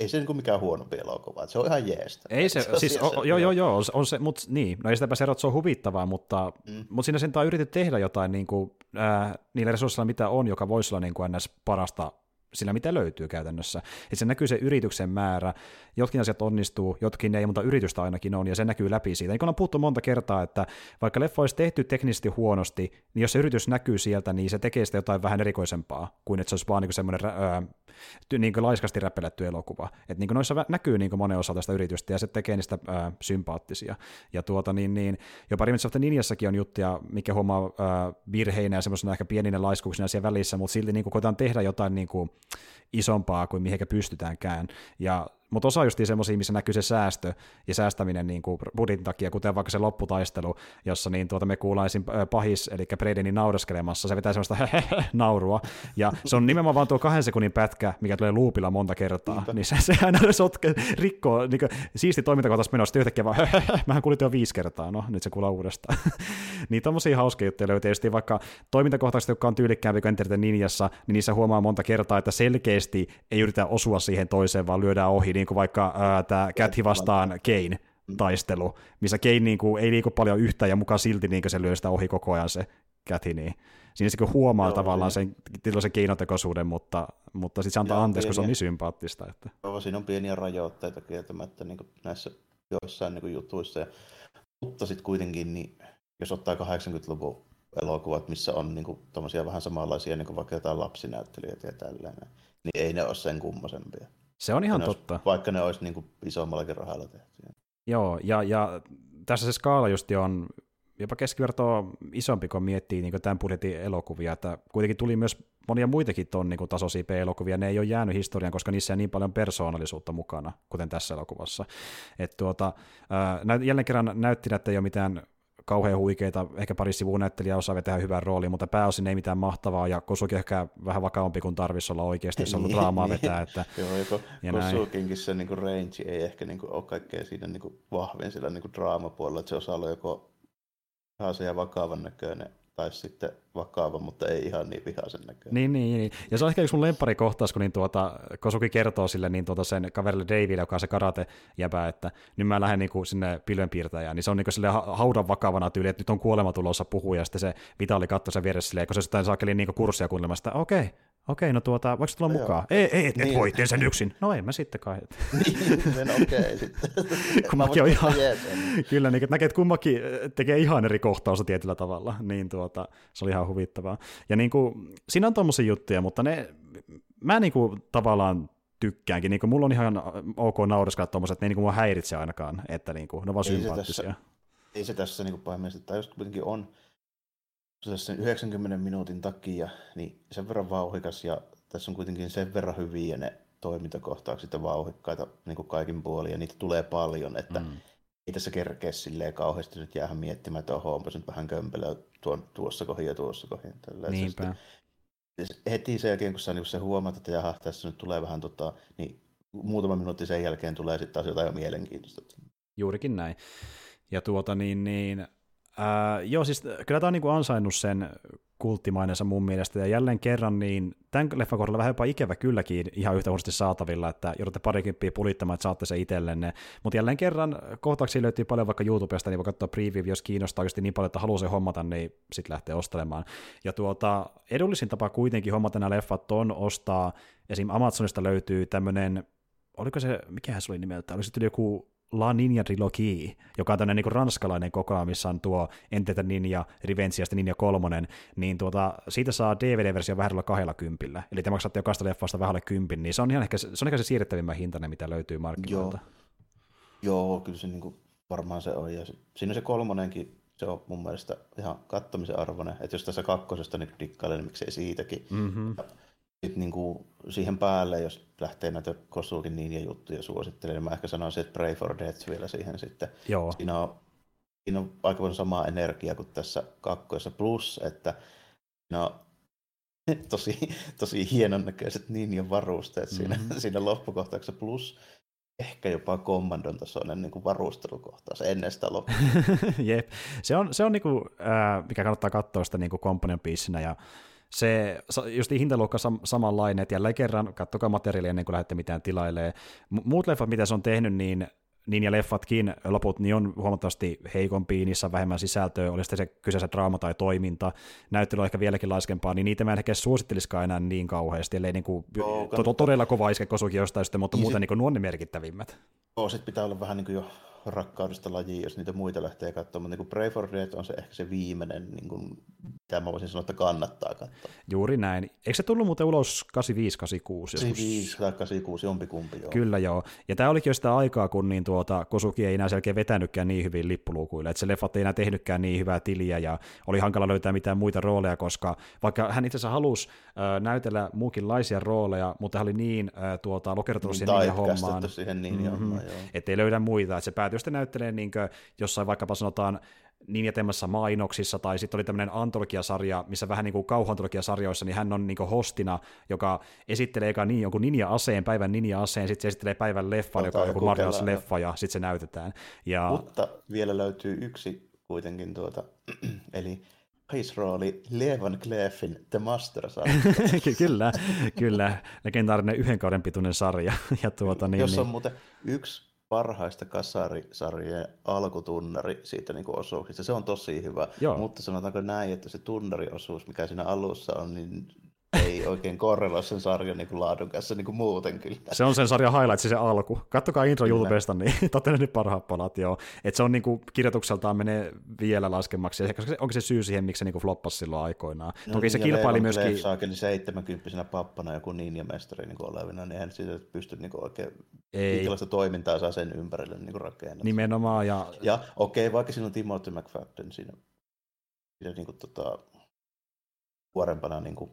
ei se niin kuin mikään huonompi elokuva, se on ihan jeestä. Ei se, se siis, o, joo, joo, joo, on, on se, mutta niin, no ei sitäpä se että se on huvittavaa, mutta, mm. mutta siinä sen on yritetty tehdä jotain niin kuin, äh, niillä resursseilla, mitä on, joka voisi olla niin kuin ns. parasta sillä mitä löytyy käytännössä. Että se näkyy se yrityksen määrä, jotkin asiat onnistuu, jotkin ei, mutta yritystä ainakin on, ja se näkyy läpi siitä. Niin kuin on puhuttu monta kertaa, että vaikka leffa olisi tehty teknisesti huonosti, niin jos se yritys näkyy sieltä, niin se tekee sitä jotain vähän erikoisempaa, kuin että se olisi vaan niin semmoinen öö, niin kuin laiskasti räppeletty elokuva. Että niin noissa näkyy niin kuin monen osa tästä yritystä, ja se tekee niistä öö, sympaattisia. Ja tuota, niin, niin, jopa Remnants of Ninjassakin on juttuja, mikä huomaa öö, virheinä ja semmoisena ehkä pieninä laiskuuksina siellä välissä, mutta silti niin kuin koetaan tehdä jotain niin kuin, isompaa kuin mihinkä pystytäänkään. Ja mutta osa just semmoisia, missä näkyy se säästö ja säästäminen niin kuin budjetin takia, kuten vaikka se lopputaistelu, jossa niin tuota me kuullaan esim. pahis, eli Bradenin nauraskelemassa, se vetää semmoista naurua, ja se on nimenomaan vaan tuo kahden sekunnin pätkä, mikä tulee loopilla monta kertaa, niin se, se aina sotke, rikkoo, niin kuin, siisti toimintakohtaisesti menossa, yhtäkkiä vaan, mähän kuulin jo viisi kertaa, no nyt se kuuluu uudestaan. niin tommosia hauskoja juttuja löytyy, tietysti vaikka toimintakohtaisesti, jotka on tyylikkäämpi kuin Enter Ninjassa, niin niissä huomaa monta kertaa, että selkeästi ei yritä osua siihen toiseen, vaan lyödään ohi, niin kuin vaikka tämä Käthi vastaan Kane taistelu, missä Kane niin kuin, ei liiku paljon yhtä ja mukaan silti niin se lyö sitä ohi koko ajan se Käthi, niin siinä se huomaa Joo, tavallaan sen, sen keinotekoisuuden, mutta, mutta sitten se antaa Joo, anteeksi, pieniä, kun se on niin sympaattista. Että... Joo, siinä on pieniä rajoitteita kieltämättä niin kuin näissä joissain niin kuin jutuissa, ja, mutta sitten kuitenkin, niin, jos ottaa 80-luvun elokuvat, missä on niin kuin, vähän samanlaisia, niin kuin vaikka jotain lapsinäyttelijöitä ja tällainen, niin ei ne ole sen kummosempia. Se on ihan totta. Olisi, vaikka ne olisi niin kuin isommallakin rahalla tehty. Joo, ja, ja tässä se skaala just on jopa keskivertoa isompi, kun miettii niin tämän budjetin elokuvia, että kuitenkin tuli myös monia muitakin ton niin tasoisia elokuvia ne ei ole jäänyt historiaan, koska niissä on niin paljon persoonallisuutta mukana, kuten tässä elokuvassa. Et tuota, ää, jälleen kerran näytti, että ei ole mitään kauhean huikeita, ehkä pari sivun näyttelijä osaa vetää hyvän roolin, mutta pääosin ei mitään mahtavaa, ja Kosuki ehkä vähän vakavampi kuin tarvitsisi olla oikeasti, jos on niin, draamaa vetää. Että, Joo, joko Kosukinkin se niin kuin range ei ehkä niin kuin ole kaikkea siinä niin kuin vahvin sillä niin kuin draamapuolella, että se osaa olla joko se ja vakavan näköinen tai sitten vakava, mutta ei ihan niin vihaisen näköinen. Niin, niin, niin. Ja se on ehkä yksi mun lempparikohtaus, kun niin tuota, Kosuki kertoo sille niin tuota sen kaverille Daville, joka on se karate jäbä, että nyt mä lähden niin kuin sinne pilvenpiirtäjään, niin se on niin kuin haudan vakavana tyyli, että nyt on kuolema tulossa ja sitten se Vitali katsoi sen vieressä silleen, kun se sitten saakeli niin kurssia kuulemasta, okei, okay, Okei, no tuota, voiko tulla no mukaan? Joo. Ei, ei, et, niin. voi, teen sen yksin. No ei mä sitten kai. niin, sen okei okay, sitten. kummakin on ihan, kyllä, niin, että näkee, että kummakin eh, tekee ihan eri kohtausta tietyllä tavalla, niin tuota, se oli ihan huvittavaa. Ja niin kuin, siinä on tommosia juttuja, mutta ne, mä niin kuin, tavallaan tykkäänkin, niin kuin, mulla on ihan ok nauraskella tommoset, että ne ei niin kuin, mua häiritse ainakaan, että niin kuin, ne on vaan ei sympaattisia. Se tässä, ei se tässä niin pahimmillaan, tai just kuitenkin on, sen 90 minuutin takia niin sen verran vauhikas ja tässä on kuitenkin sen verran hyviä ne toimintakohtaukset ja vauhikkaita niin kuin kaikin puolin ja niitä tulee paljon, että mm. ei tässä kerkeä silleen kauheasti nyt jäähän miettimään, että oho, onpa nyt vähän kömpelöä tuon, tuossa kohin ja tuossa kohin. Tällä. Niinpä. heti sen jälkeen, kun sä, niin kun sä huomaat, että jaha, tässä nyt tulee vähän, tota, niin muutama minuutti sen jälkeen tulee sitten taas jotain mielenkiintoista. Juurikin näin. Ja tuota niin, niin Äh, joo, siis kyllä tämä on niinku ansainnut sen kulttimainensa mun mielestä, ja jälleen kerran niin tämän leffan kohdalla vähän jopa ikävä kylläkin ihan yhtä huonosti saatavilla, että joudutte parikymppiä pulittamaan, että saatte se itsellenne, mutta jälleen kerran kohtauksia löytyy paljon vaikka YouTubesta, niin voi katsoa preview, jos kiinnostaa oikeasti niin paljon, että haluaa se hommata, niin sitten lähtee ostelemaan. Ja tuota, edullisin tapa kuitenkin hommata nämä leffat on ostaa, esim. Amazonista löytyy tämmöinen, oliko se, mikähän se oli nimeltä, oli sitten joku La Ninja Trilogy, joka on tämmöinen niin ranskalainen kokoelma, missä on tuo Entetä Ninja, Revenge ja Ninja kolmonen, niin tuota, siitä saa DVD-versio vähän kahdella kympillä. Eli te maksatte jokaista leffasta vähän kympin, niin se on ihan ehkä, se on ehkä se siirrettävimmä hintainen, mitä löytyy markkinoilta. Joo, Joo kyllä se niin kuin, varmaan se on. Ja se, siinä se kolmonenkin, se on mun mielestä ihan kattomisen arvoinen. Että jos tässä kakkosesta niin dikkailee, niin miksei siitäkin. Mm-hmm. Ja sitten niin kuin siihen päälle, jos lähtee näitä Kosuukin niin juttuja suosittelemaan, niin mä ehkä sanoisin, että Pray for Death vielä siihen sitten. Joo. Siinä on, siinä on aika paljon samaa energiaa kuin tässä kakkoissa, plus että siinä on tosi, tosi hienon näköiset ninjan varusteet siinä, mm-hmm. siinä loppukohtauksessa, plus ehkä jopa kommandon tasoinen niin varustelukohtaus ennen sitä loppua. Jep, se on, se on niin kuin, äh, mikä kannattaa katsoa sitä niin companion piisinä ja se just hintaluokka sam- samanlainen, että jälleen kerran kattokaa materiaalia ennen kuin lähdette mitään tilailee. Muut leffat, mitä se on tehnyt, niin niin ja leffatkin loput niin on huomattavasti heikompi, niissä on vähemmän sisältöä, oli sitten se kyseessä draama tai toiminta, näyttely on ehkä vieläkin laiskempaa, niin niitä mä en ehkä suosittelisikaan enää niin kauheasti, ellei niin kuin, Joo, to- todella kova iske kosukin jostain sitten, mutta niin muuten sit... niin nuo ne merkittävimmät. Joo, sitten pitää olla vähän niin kuin jo rakkaudesta lajiin, jos niitä muita lähtee katsomaan. Mutta niin Pray for Dead on se ehkä se viimeinen, niin kuin, mitä mä voisin sanoa, että kannattaa katsoa. Juuri näin. Eikö se tullut muuten ulos 85-86? 85 tai 86, jompikumpi joo. Kyllä joo. Ja tämä olikin jo sitä aikaa, kun niin tuota, Kosuki ei enää selkeä vetänytkään niin hyvin lippulukuille. Että se leffat ei enää tehnytkään niin hyvää tiliä ja oli hankala löytää mitään muita rooleja, koska vaikka hän itse asiassa halusi äh, näytellä muukinlaisia rooleja, mutta hän oli niin äh, tuota, lokertunut niin siihen hommaan, siihen niin mm-hmm, ettei löydä muita. Että se päätyi sitten näyttelee niin jossain vaikkapa sanotaan Ninjatemassa mainoksissa, tai sitten oli tämmöinen antologiasarja, missä vähän niin kuin kauhuantologiasarjoissa, niin hän on niin kuin hostina, joka esittelee eka niin jonkun ninja-aseen, päivän ninja-aseen, sitten se esittelee päivän leffan, joka on joku Marvel-leffa, ja sitten se näytetään. Ja... Mutta vielä löytyy yksi kuitenkin tuota, eli rooli Levan Kleffin The Master sarja. kyllä, kyllä. Legendaarinen yhden kauden pituinen sarja. ja tuota, niin, Jos on niin... muuten yksi parhaista kasarisarjojen alkutunnari siitä niin osuuksista. Se on tosi hyvä, Joo. mutta sanotaanko näin, että se tunnariosuus, mikä siinä alussa on, niin ei oikein korreloi sen sarjan niin kuin laadun kanssa niin kuin muuten kyllä. Se on sen sarjan highlight, se alku. Kattokaa intro kyllä. YouTubesta, niin totta ne parhaat palat, joo. Et se on niin kuin, kirjoitukseltaan menee vielä laskemmaksi, ja se, onko se syy siihen, miksi se niin kuin floppasi silloin aikoinaan. No, Toki niin, se kilpaili myöskin... Saakeli 70 pappana joku ninja-mestari niin olevina, niin eihän siitä pysty niin kuin oikein ei. minkälaista toimintaa saa sen ympärille niin kuin rakennat. Nimenomaan. Ja, ja okei, okay, vaikka siinä on Timothy McFadden siinä, siinä niin kuin, tota, nuorempana niin kuin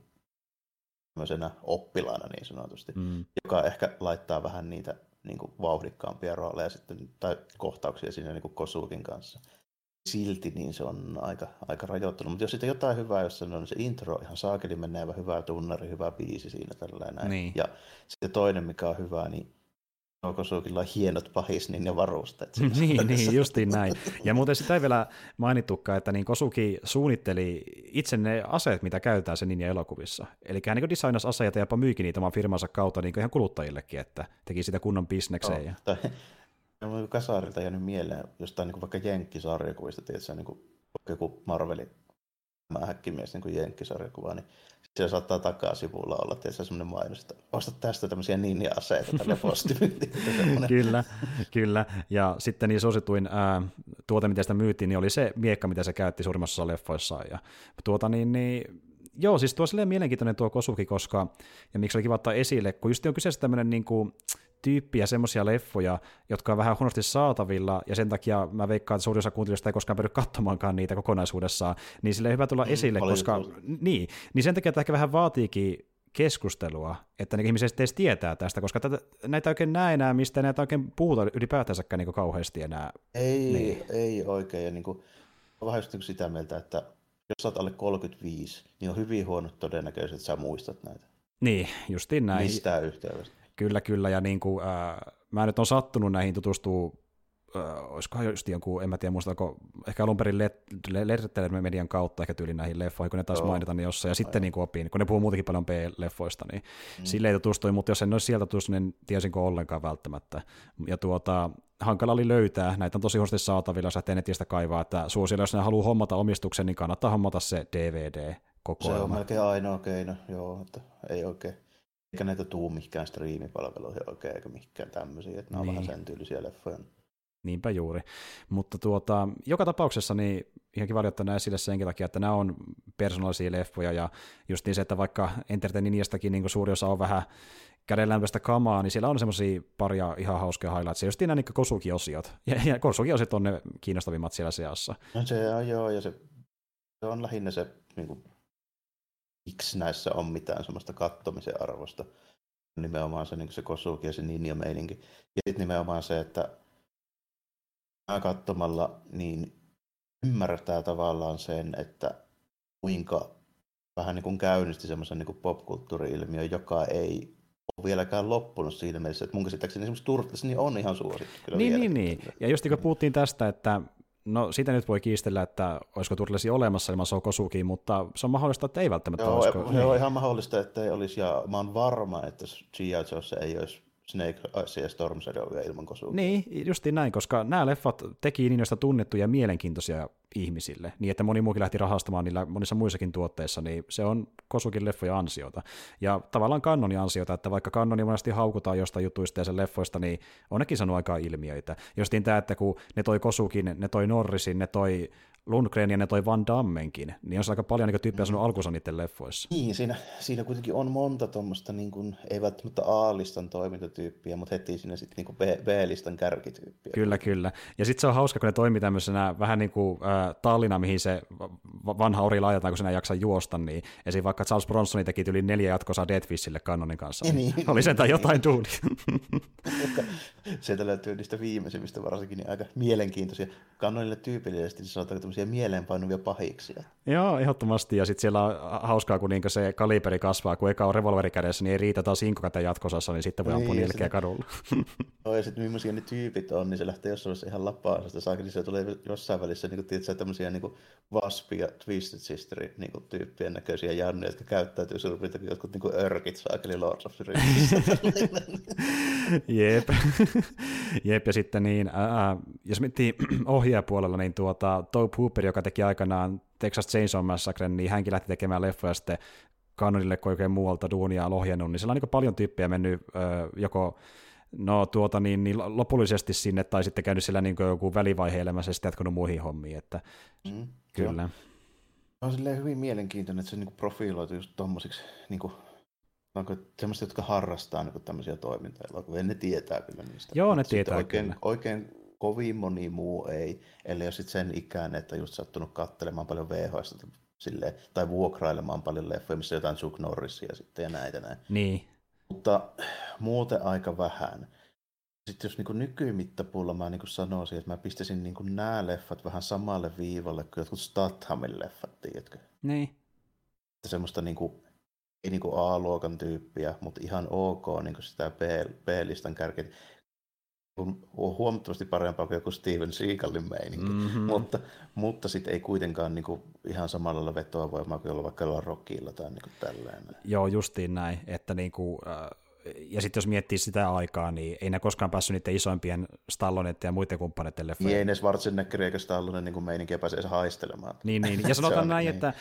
tämmöisenä oppilaana niin sanotusti, mm. joka ehkä laittaa vähän niitä niin kuin vauhdikkaampia rooleja sitten, tai kohtauksia siinä niin kuin Kosuukin kanssa. Silti niin se on aika, aika rajoittunut, mutta jos sitten jotain hyvää, jos se on se intro ihan saakeli menevä, hyvä tunnari, hyvä biisi siinä tällainen. Niin. Ja sitten toinen, mikä on hyvä, niin Kosuukilla on hienot pahis, niin ne varusteet. niin, niin, justiin näin. Ja muuten sitä ei vielä mainittukaan, että niin Kosuki suunnitteli itse ne aseet, mitä käytetään sen ninja elokuvissa. Eli hän niin designasi aseita ja jopa myykin niitä oman firmansa kautta niin ihan kuluttajillekin, että teki sitä kunnon bisnekseen. Oh, tai, on kasarilta jäänyt mieleen jostain niin vaikka jenkkisarjakuvista, tietysti niin kuin, joku Marvelin häkkimies niin jenkkisarjakuva, niin siellä saattaa takasivulla olla tietysti semmoinen mainos, että osta tästä tämmöisiä ninja-aseita tälle kyllä, kyllä. Ja sitten niin suosituin ää, tuote, mitä sitä myytiin, niin oli se miekka, mitä se käytti suurimmassa osassa leffoissaan. Ja tuota niin, niin joo, siis tuo silleen mielenkiintoinen tuo Kosuki, koska, ja miksi oli kiva ottaa esille, kun just on kyseessä tämmöinen niin kuin, tyyppiä semmoisia leffoja, jotka on vähän huonosti saatavilla, ja sen takia mä veikkaan, että suurin osa kuuntelijoista ei koskaan päädy katsomaankaan niitä kokonaisuudessaan, niin sille hyvä tulla mm, esille, koska niin, niin sen takia, että ehkä vähän vaatiikin keskustelua, että ne ihmiset edes tietää tästä, koska tätä, näitä oikein näe enää, mistä näitä oikein puhuta ylipäätänsäkään niin kauheasti enää. Ei, niin. ei oikein, ja niin kuin, vähän just niin sitä mieltä, että jos olet alle 35, niin on hyvin huono todennäköisesti, että sä muistat näitä. Niin, justiin näin. Mistään yhteydestä. Kyllä, kyllä, ja niin kuin, äh, mä nyt on sattunut näihin tutustua äh, olisikohan just jonkun, en mä tiedä muistaako, ehkä alun perin Lerttelemän median kautta ehkä tyyli näihin leffoihin, kun ne taisi mainita niin jossain, ja sitten niin kuin opin, kun ne puhuu muutenkin paljon B-leffoista, niin mm. sille ei tutustui, mutta jos en olisi sieltä tutustunut, niin tiesinkö ollenkaan välttämättä. Ja tuota, hankala oli löytää, näitä on tosi huonosti saatavilla, sä netistä kaivaa, että suosilla, jos ne haluaa hommata omistuksen, niin kannattaa hommata se DVD kokoelma. Se on melkein ainoa keino, joo, että ei oikein eikä näitä tuu mihinkään striimipalveluihin oikein, eikä mihinkään tämmöisiä, että nämä niin. on vähän sen tyylisiä leffoja. Niinpä juuri. Mutta tuota, joka tapauksessa niin ihan kiva ottaa esille senkin takia, että nämä on persoonallisia leffoja ja just niin se, että vaikka Entertaininiastakin niin suuri osa on vähän kädenlämpöistä kamaa, niin siellä on semmoisia paria ihan hauskaa highlights. Just nämä niin Kosuki-osiot. Ja, ja Kosuki-osiot on ne kiinnostavimmat siellä seassa. No se on joo, ja se, se on lähinnä se niin kuin, miksi näissä on mitään semmoista kattomisen arvosta. Nimenomaan se, niin se Kosuki ja se Ninja-meininki. Ja sitten nimenomaan se, että katsomalla niin ymmärtää tavallaan sen, että kuinka vähän niin kuin käynnisti semmoisen niin popkulttuuri-ilmiön, joka ei ole vieläkään loppunut siinä mielessä, että mun käsittääkseni esimerkiksi Turtles niin on ihan suosittu. Kyllä niin, niin, niin. Ja just kun puhuttiin tästä, että No sitä nyt voi kiistellä, että olisiko Turtlesi olemassa ilman Sokosuki, mutta se on mahdollista, että ei välttämättä Joo, olisiko. Se on niin. ihan mahdollista, että ei olisi, ja mä oon varma, että G.I. Joe'ssa ei olisi Snake Eyes ja Storm Shadowia ilman Kosukia. Niin, justiin näin, koska nämä leffat teki niin joista tunnettuja ja mielenkiintoisia ihmisille, niin että moni muukin lähti rahastamaan niillä monissa muissakin tuotteissa, niin se on Kosukin leffoja ansiota. Ja tavallaan kannonin ansiota, että vaikka kannoni monesti haukutaan jostain jutuista ja sen leffoista, niin on nekin saanut aikaa ilmiöitä. Justiin tämä, että kun ne toi Kosukin, ne toi Norrisin, ne toi Lundgren ja ne toi Van Dammenkin, niin on se aika paljon niin tyyppejä sanonut alkuunsa niiden leffoissa. Niin, siinä, siinä kuitenkin on monta tuommoista, niin kuin, ei välttämättä A-listan toimintatyyppiä, mutta heti siinä sitten niin B-listan kärkityyppiä. Kyllä, kyllä. Ja sitten se on hauska, kun ne toimii tämmöisenä vähän niin kuin äh, tallina, mihin se vanha ori laitetaan, kun sinä jaksa juosta, niin esim. vaikka Charles Bronson teki yli neljä jatkosaa Deadfishille kanonin kanssa. Niin, niin, oli sentään jotain duunia. Sieltä löytyy niistä viimeisimmistä varsinkin niin aika mielenkiintoisia. Kanonille tyypillisesti niin sanotaan tämmöisiä mieleenpainuvia pahiksia. Joo, ehdottomasti. Ja sitten siellä on hauskaa, kun niinku se kaliberi kasvaa, kun eka on revolveri kädessä, niin ei riitä taas inkokäteen jatkosassa, niin sitten voi niin, ampua nilkeä kadulla. Joo, ja sitten millaisia ne tyypit on, niin se lähtee jossain vaiheessa ihan lapaasesta saakka, niin se tulee jossain välissä niin kuin, tämmöisiä niin vaspia Twisted Sisterin niin kuin, tyyppien näköisiä janneja, jotka käyttäytyy suurin piirtein jotkut niin kuin örkit saakeli Lords of the Rings. Jep. Jep, ja sitten niin, ää, jos miettii ohjaajapuolella, niin tuota, Tobe Hooper, joka teki aikanaan Texas Chainsaw Massacre, niin hänkin lähti tekemään leffoja sitten kanonille, kun oikein muualta duunia on ohjannut, niin siellä on niin paljon tyyppejä mennyt ö, joko no tuota niin, niin lopullisesti sinne, tai sitten käynyt siellä niin joku välivaihe elämässä ja sitten jatkanut muihin hommiin, että mm, kyllä. Joo. On silleen hyvin mielenkiintoinen, että se niin profiloitu just tommosiksi niin kuin, onko semmoista, jotka harrastaa niin tämmöisiä toimintoja, kun ne tietää kyllä niistä. Joo, ne tietää oikein, kyllä. Oikein kovin moni muu ei, ellei ole sitten sen ikään, että just sattunut kattelemaan paljon VHS silleen, tai vuokrailemaan paljon leffoja, missä jotain Chuck Norrisia sitten ja näitä näin. Niin. Mutta muuten aika vähän. Sitten jos niin nykymittapuulla mä niin sanoisin, että mä pistäisin niin nämä leffat vähän samalle viivalle kuin jotkut Stathamin leffat, tiedätkö? Niin. Että semmoista niin kuin, ei niin kuin A-luokan tyyppiä, mutta ihan ok niin kuin sitä B, B-listan kärkeä on huomattavasti parempaa kuin joku Steven Seagalin meininki, mm-hmm. mutta, mutta sitten ei kuitenkaan niin kuin ihan samalla lailla vetoa voimaa kuin olla vaikka jollain rockilla tai niin kuin tällainen. Joo, justiin näin, että niin kuin, äh, ja sitten jos miettii sitä aikaa, niin ei ne koskaan päässyt niiden isoimpien Stalloneiden ja muiden kumppaneiden leffojen. Niin ei ne Schwarzenegger eikä Stallone niin kuin meininkiä pääse edes haistelemaan. Niin, niin. ja sanotaan näin, niin. että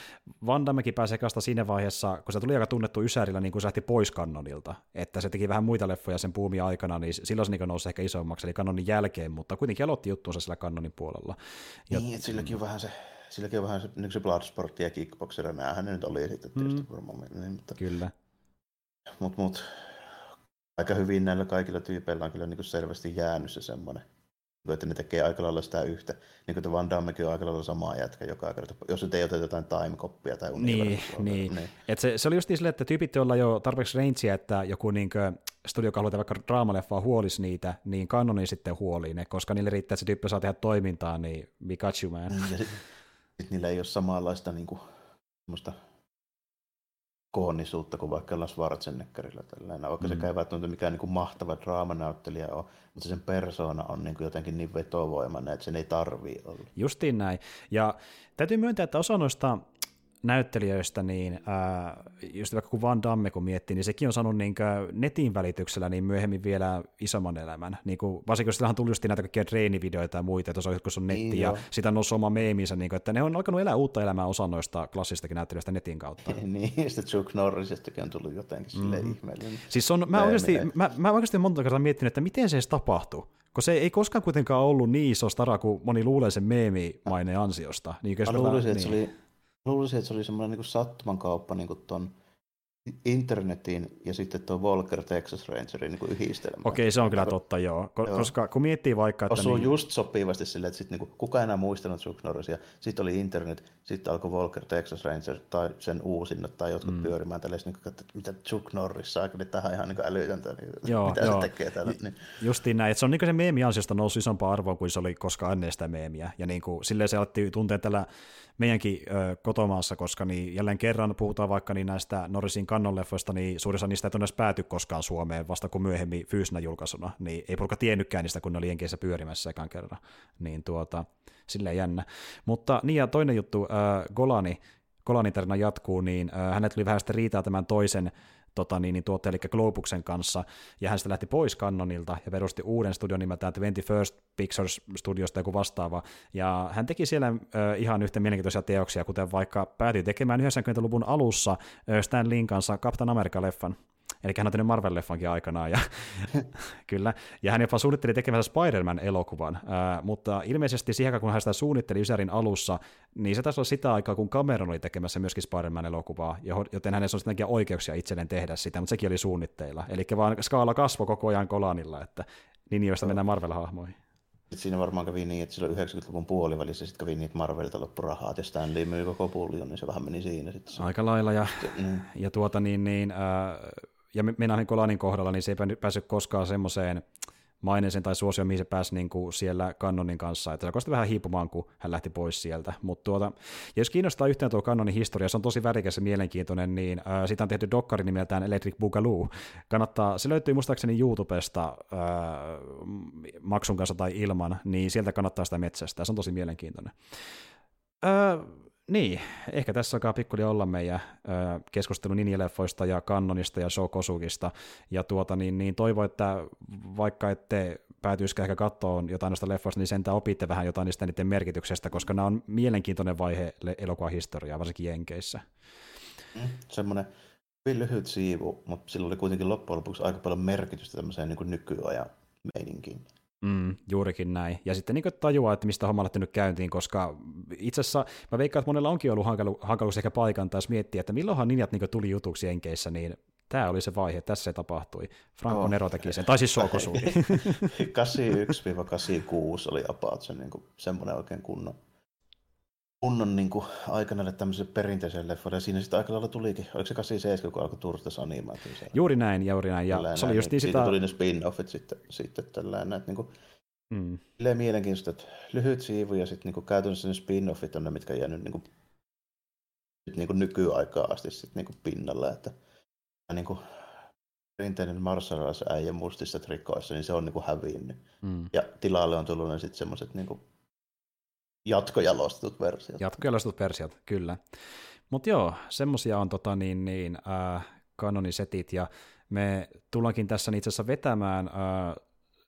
Van Dammekin pääsee kasta siinä vaiheessa, kun se tuli aika tunnettu Ysärillä, niin kun se lähti pois kannonilta, että se teki vähän muita leffoja sen puumi aikana, niin silloin se niin nousi ehkä isommaksi, eli kannonin jälkeen, mutta kuitenkin aloitti juttuunsa sillä kannonin puolella. Ja... Niin, että silläkin on vähän se silläkin on vähän se, niin se Bloodsport ja Kickboxer, näähän ne nyt oli sitten tietysti mm. varmaan. Niin, mutta, Kyllä. Mutta mut, aika hyvin näillä kaikilla tyypeillä on kyllä niin kuin selvästi jäänyt se semmoinen, että ne tekee aika lailla sitä yhtä. Niin kuin Van Dammekin on aika lailla samaa jätkä joka kerta, jos nyt ei oteta jotain time tai Niin, niin. niin. Et se, se, oli just sille, että tyypit, joilla jo tarpeeksi rangea, että joku niin studio, joka haluaa vaikka draamaleffaa huolisi niitä, niin kanoni sitten huolii ne, koska niille riittää, että se tyyppi saa tehdä toimintaa, niin you, man. Niin, ja sit, sit niillä ei ole samanlaista niin kuin, koonnisuutta kuin vaikka ollaan Schwarzeneggerillä tällainen, vaikka mm. se ei välttämättä mikään niin kuin mahtava draamanäyttelijä ole, mutta sen persoona on niin kuin jotenkin niin vetovoimainen, että sen ei tarvii olla. Justiin näin. Ja täytyy myöntää, että osa noista näyttelijöistä, niin ää, just vaikka kun Van Damme kun miettii, niin sekin on saanut niin netin välityksellä niin myöhemmin vielä isomman elämän. Niin kuin, varsinkin jos sillähän tuli just näitä kaikkia treenivideoita ja muita, että se on, kun se on netti niin, ja joo. sitä on noussut oma meeminsä, niin kuin, että ne on alkanut elää uutta elämää osa noista klassistakin näyttelijöistä netin kautta. niin, sitten Chuck Norrisestakin on tullut jotenkin mm. Mm-hmm. ihmeellinen. Siis on, mä, oikeasti, mä, mä oikeasti monta kertaa miettinyt, että miten se edes tapahtuu kun se ei koskaan kuitenkaan ollut niin iso stara kuin moni luulee sen meemimaineen ansiosta. Niin mä luulisin, että niin. se oli luulisin, että se oli semmoinen niin sattuman kauppa niin ton internetin ja sitten tuo Volker Texas Rangerin niin yhdistelmä. Okei, se on kyllä totta, joo. Ko- joo. Koska kun miettii vaikka, että... Osuu niin... just sopivasti silleen, että sit niinku, kuka enää muistanut Chuck Norrisia. Sitten oli internet, sitten alkoi Volker Texas Ranger tai sen uusinnat tai jotkut mm. pyörimään tällaisen, niin että mitä Chuck Norris saa, kun tähän ihan niin älytöntä, niin joo, mitä joo. se tekee täällä. Niin. Justiin näin, että se on niin se meemi ansiosta noussut isompaa arvoa kuin se oli koskaan ennen sitä meemiä. Ja niin kuin, silleen se aloitti tunteen tällä meidänkin ö, kotomaassa, koska niin jälleen kerran puhutaan vaikka niin näistä Norrisin kannonleffoista, niin suurissa niistä ei edes pääty koskaan Suomeen vasta kuin myöhemmin fyysinä julkaisuna, niin ei porukka tiennytkään niistä, kun ne oli Jenkeissä pyörimässä ekan kerran, niin tuota, silleen jännä. Mutta niin ja toinen juttu, äh, Golani, Golanin tarina jatkuu, niin äh, hänet tuli vähän sitä riitaa tämän toisen tota, niin, niin tuottaja, eli Globuksen kanssa, ja hän sitten lähti pois Canonilta ja perusti uuden studion nimeltään 21st Pictures Studiosta joku vastaava, ja hän teki siellä äh, ihan yhtä mielenkiintoisia teoksia, kuten vaikka päätyi tekemään 90-luvun alussa äh, Stan Lean kanssa Captain America-leffan, Eli hän on tehnyt Marvel-leffankin aikanaan, ja, kyllä. Ja hän jopa suunnitteli tekemänsä Spider-Man-elokuvan, ää, mutta ilmeisesti siihen kun hän sitä suunnitteli Ysärin alussa, niin se taisi olla sitä aikaa, kun Cameron oli tekemässä myöskin Spider-Man-elokuvaa, joten hänessä on sittenkin oikeuksia itselleen tehdä sitä, mutta sekin oli suunnitteilla. Eli vaan skaala kasvoi koko ajan Kolanilla, että linjoista mennään Marvel-hahmoihin. Sitten siinä varmaan kävi niin, että silloin 90-luvun puolivälissä sitten kävi niin, että Marvelilta loppui rahaa, ja Stanley myi koko pullion, niin se vähän meni siinä sitten. Aika lailla, ja, mm. ja tuota niin, niin äh, ja Menahin Kolanin kohdalla, niin se ei päässyt koskaan semmoiseen maineeseen tai suosioon, mihin se pääsi niin kuin siellä Cannonin kanssa, että se alkoi vähän hiipumaan, kun hän lähti pois sieltä. Mutta tuota, ja jos kiinnostaa yhtään tuo Cannonin historia, se on tosi värikäs ja mielenkiintoinen, niin äh, siitä on tehty dokkari nimeltään Electric Boogaloo. Kannattaa, se löytyy muistaakseni YouTubesta äh, maksun kanssa tai ilman, niin sieltä kannattaa sitä metsästä, se on tosi mielenkiintoinen. Äh, niin, ehkä tässä alkaa pikkuhiljaa olla meidän ö, keskustelu Ninja-leffoista ja Kannonista ja Shokosukista, ja tuota, niin, niin toivon, että vaikka ette päätyisikö ehkä katsoa jotain noista leffoista, niin sentään opitte vähän jotain niistä niiden merkityksestä, koska nämä on mielenkiintoinen vaihe elokuvahistoriaa, varsinkin Jenkeissä. Mm, semmoinen hyvin lyhyt siivu, mutta sillä oli kuitenkin loppujen lopuksi aika paljon merkitystä tämmöiseen niin nykyajan meininkiin. Mm, juurikin näin. Ja sitten niin tajuaa, että mistä homma lähtenyt käyntiin, koska itse asiassa mä veikkaan, että monella onkin ollut hankalu, hankaluus ehkä paikan taas miettiä, että milloinhan ninjat niin tuli jutuksi Jenkeissä, niin tämä oli se vaihe, tässä se tapahtui. Franco oh. Nero teki sen, tai siis Sokosugi. 81-86 oli about se niin semmoinen oikein kunnon, kunnon niin kuin, aika näille tämmöiselle perinteiselle leffoille, ja siinä sitten aika lailla tulikin. Oliko se 87, kun alkoi Turstas animaatio? Juuri näin, juuri näin. Ja se oli just niin, sitä... Siitä tuli ne spin-offit sitten, sitten tällainen, että niin kuin, mm. mielenkiintoista, että lyhyt siivu ja sitten niin käytännössä ne spin-offit on ne, mitkä jäänyt niin kuin, niin kuin nykyaikaa asti sitten niin kuin pinnalla, että niin kuin, perinteinen marsalaisäijä mustissa trikoissa, niin se on niin kuin hävinnyt. Mm. Ja tilalle on tullut sitten semmoiset niin kuin jatkojalostetut versiot. Jatkojalostetut versiot, kyllä. Mutta joo, semmosia on tota, niin, niin, äh, kanonisetit, ja me tullaankin tässä itse asiassa vetämään äh,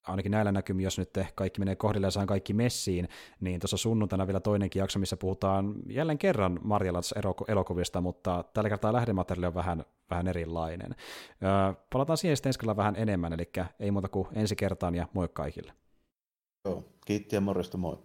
ainakin näillä näkymin, jos nyt kaikki menee kohdille ja saan kaikki messiin, niin tuossa sunnuntaina vielä toinenkin jakso, missä puhutaan jälleen kerran Marjalats elokuvista, mutta tällä kertaa lähdemateriaali on vähän, vähän erilainen. Öö, palataan siihen sitten ensi vähän enemmän, eli ei muuta kuin ensi kertaan ja moi kaikille. Joo, kiitti ja morjesta moi.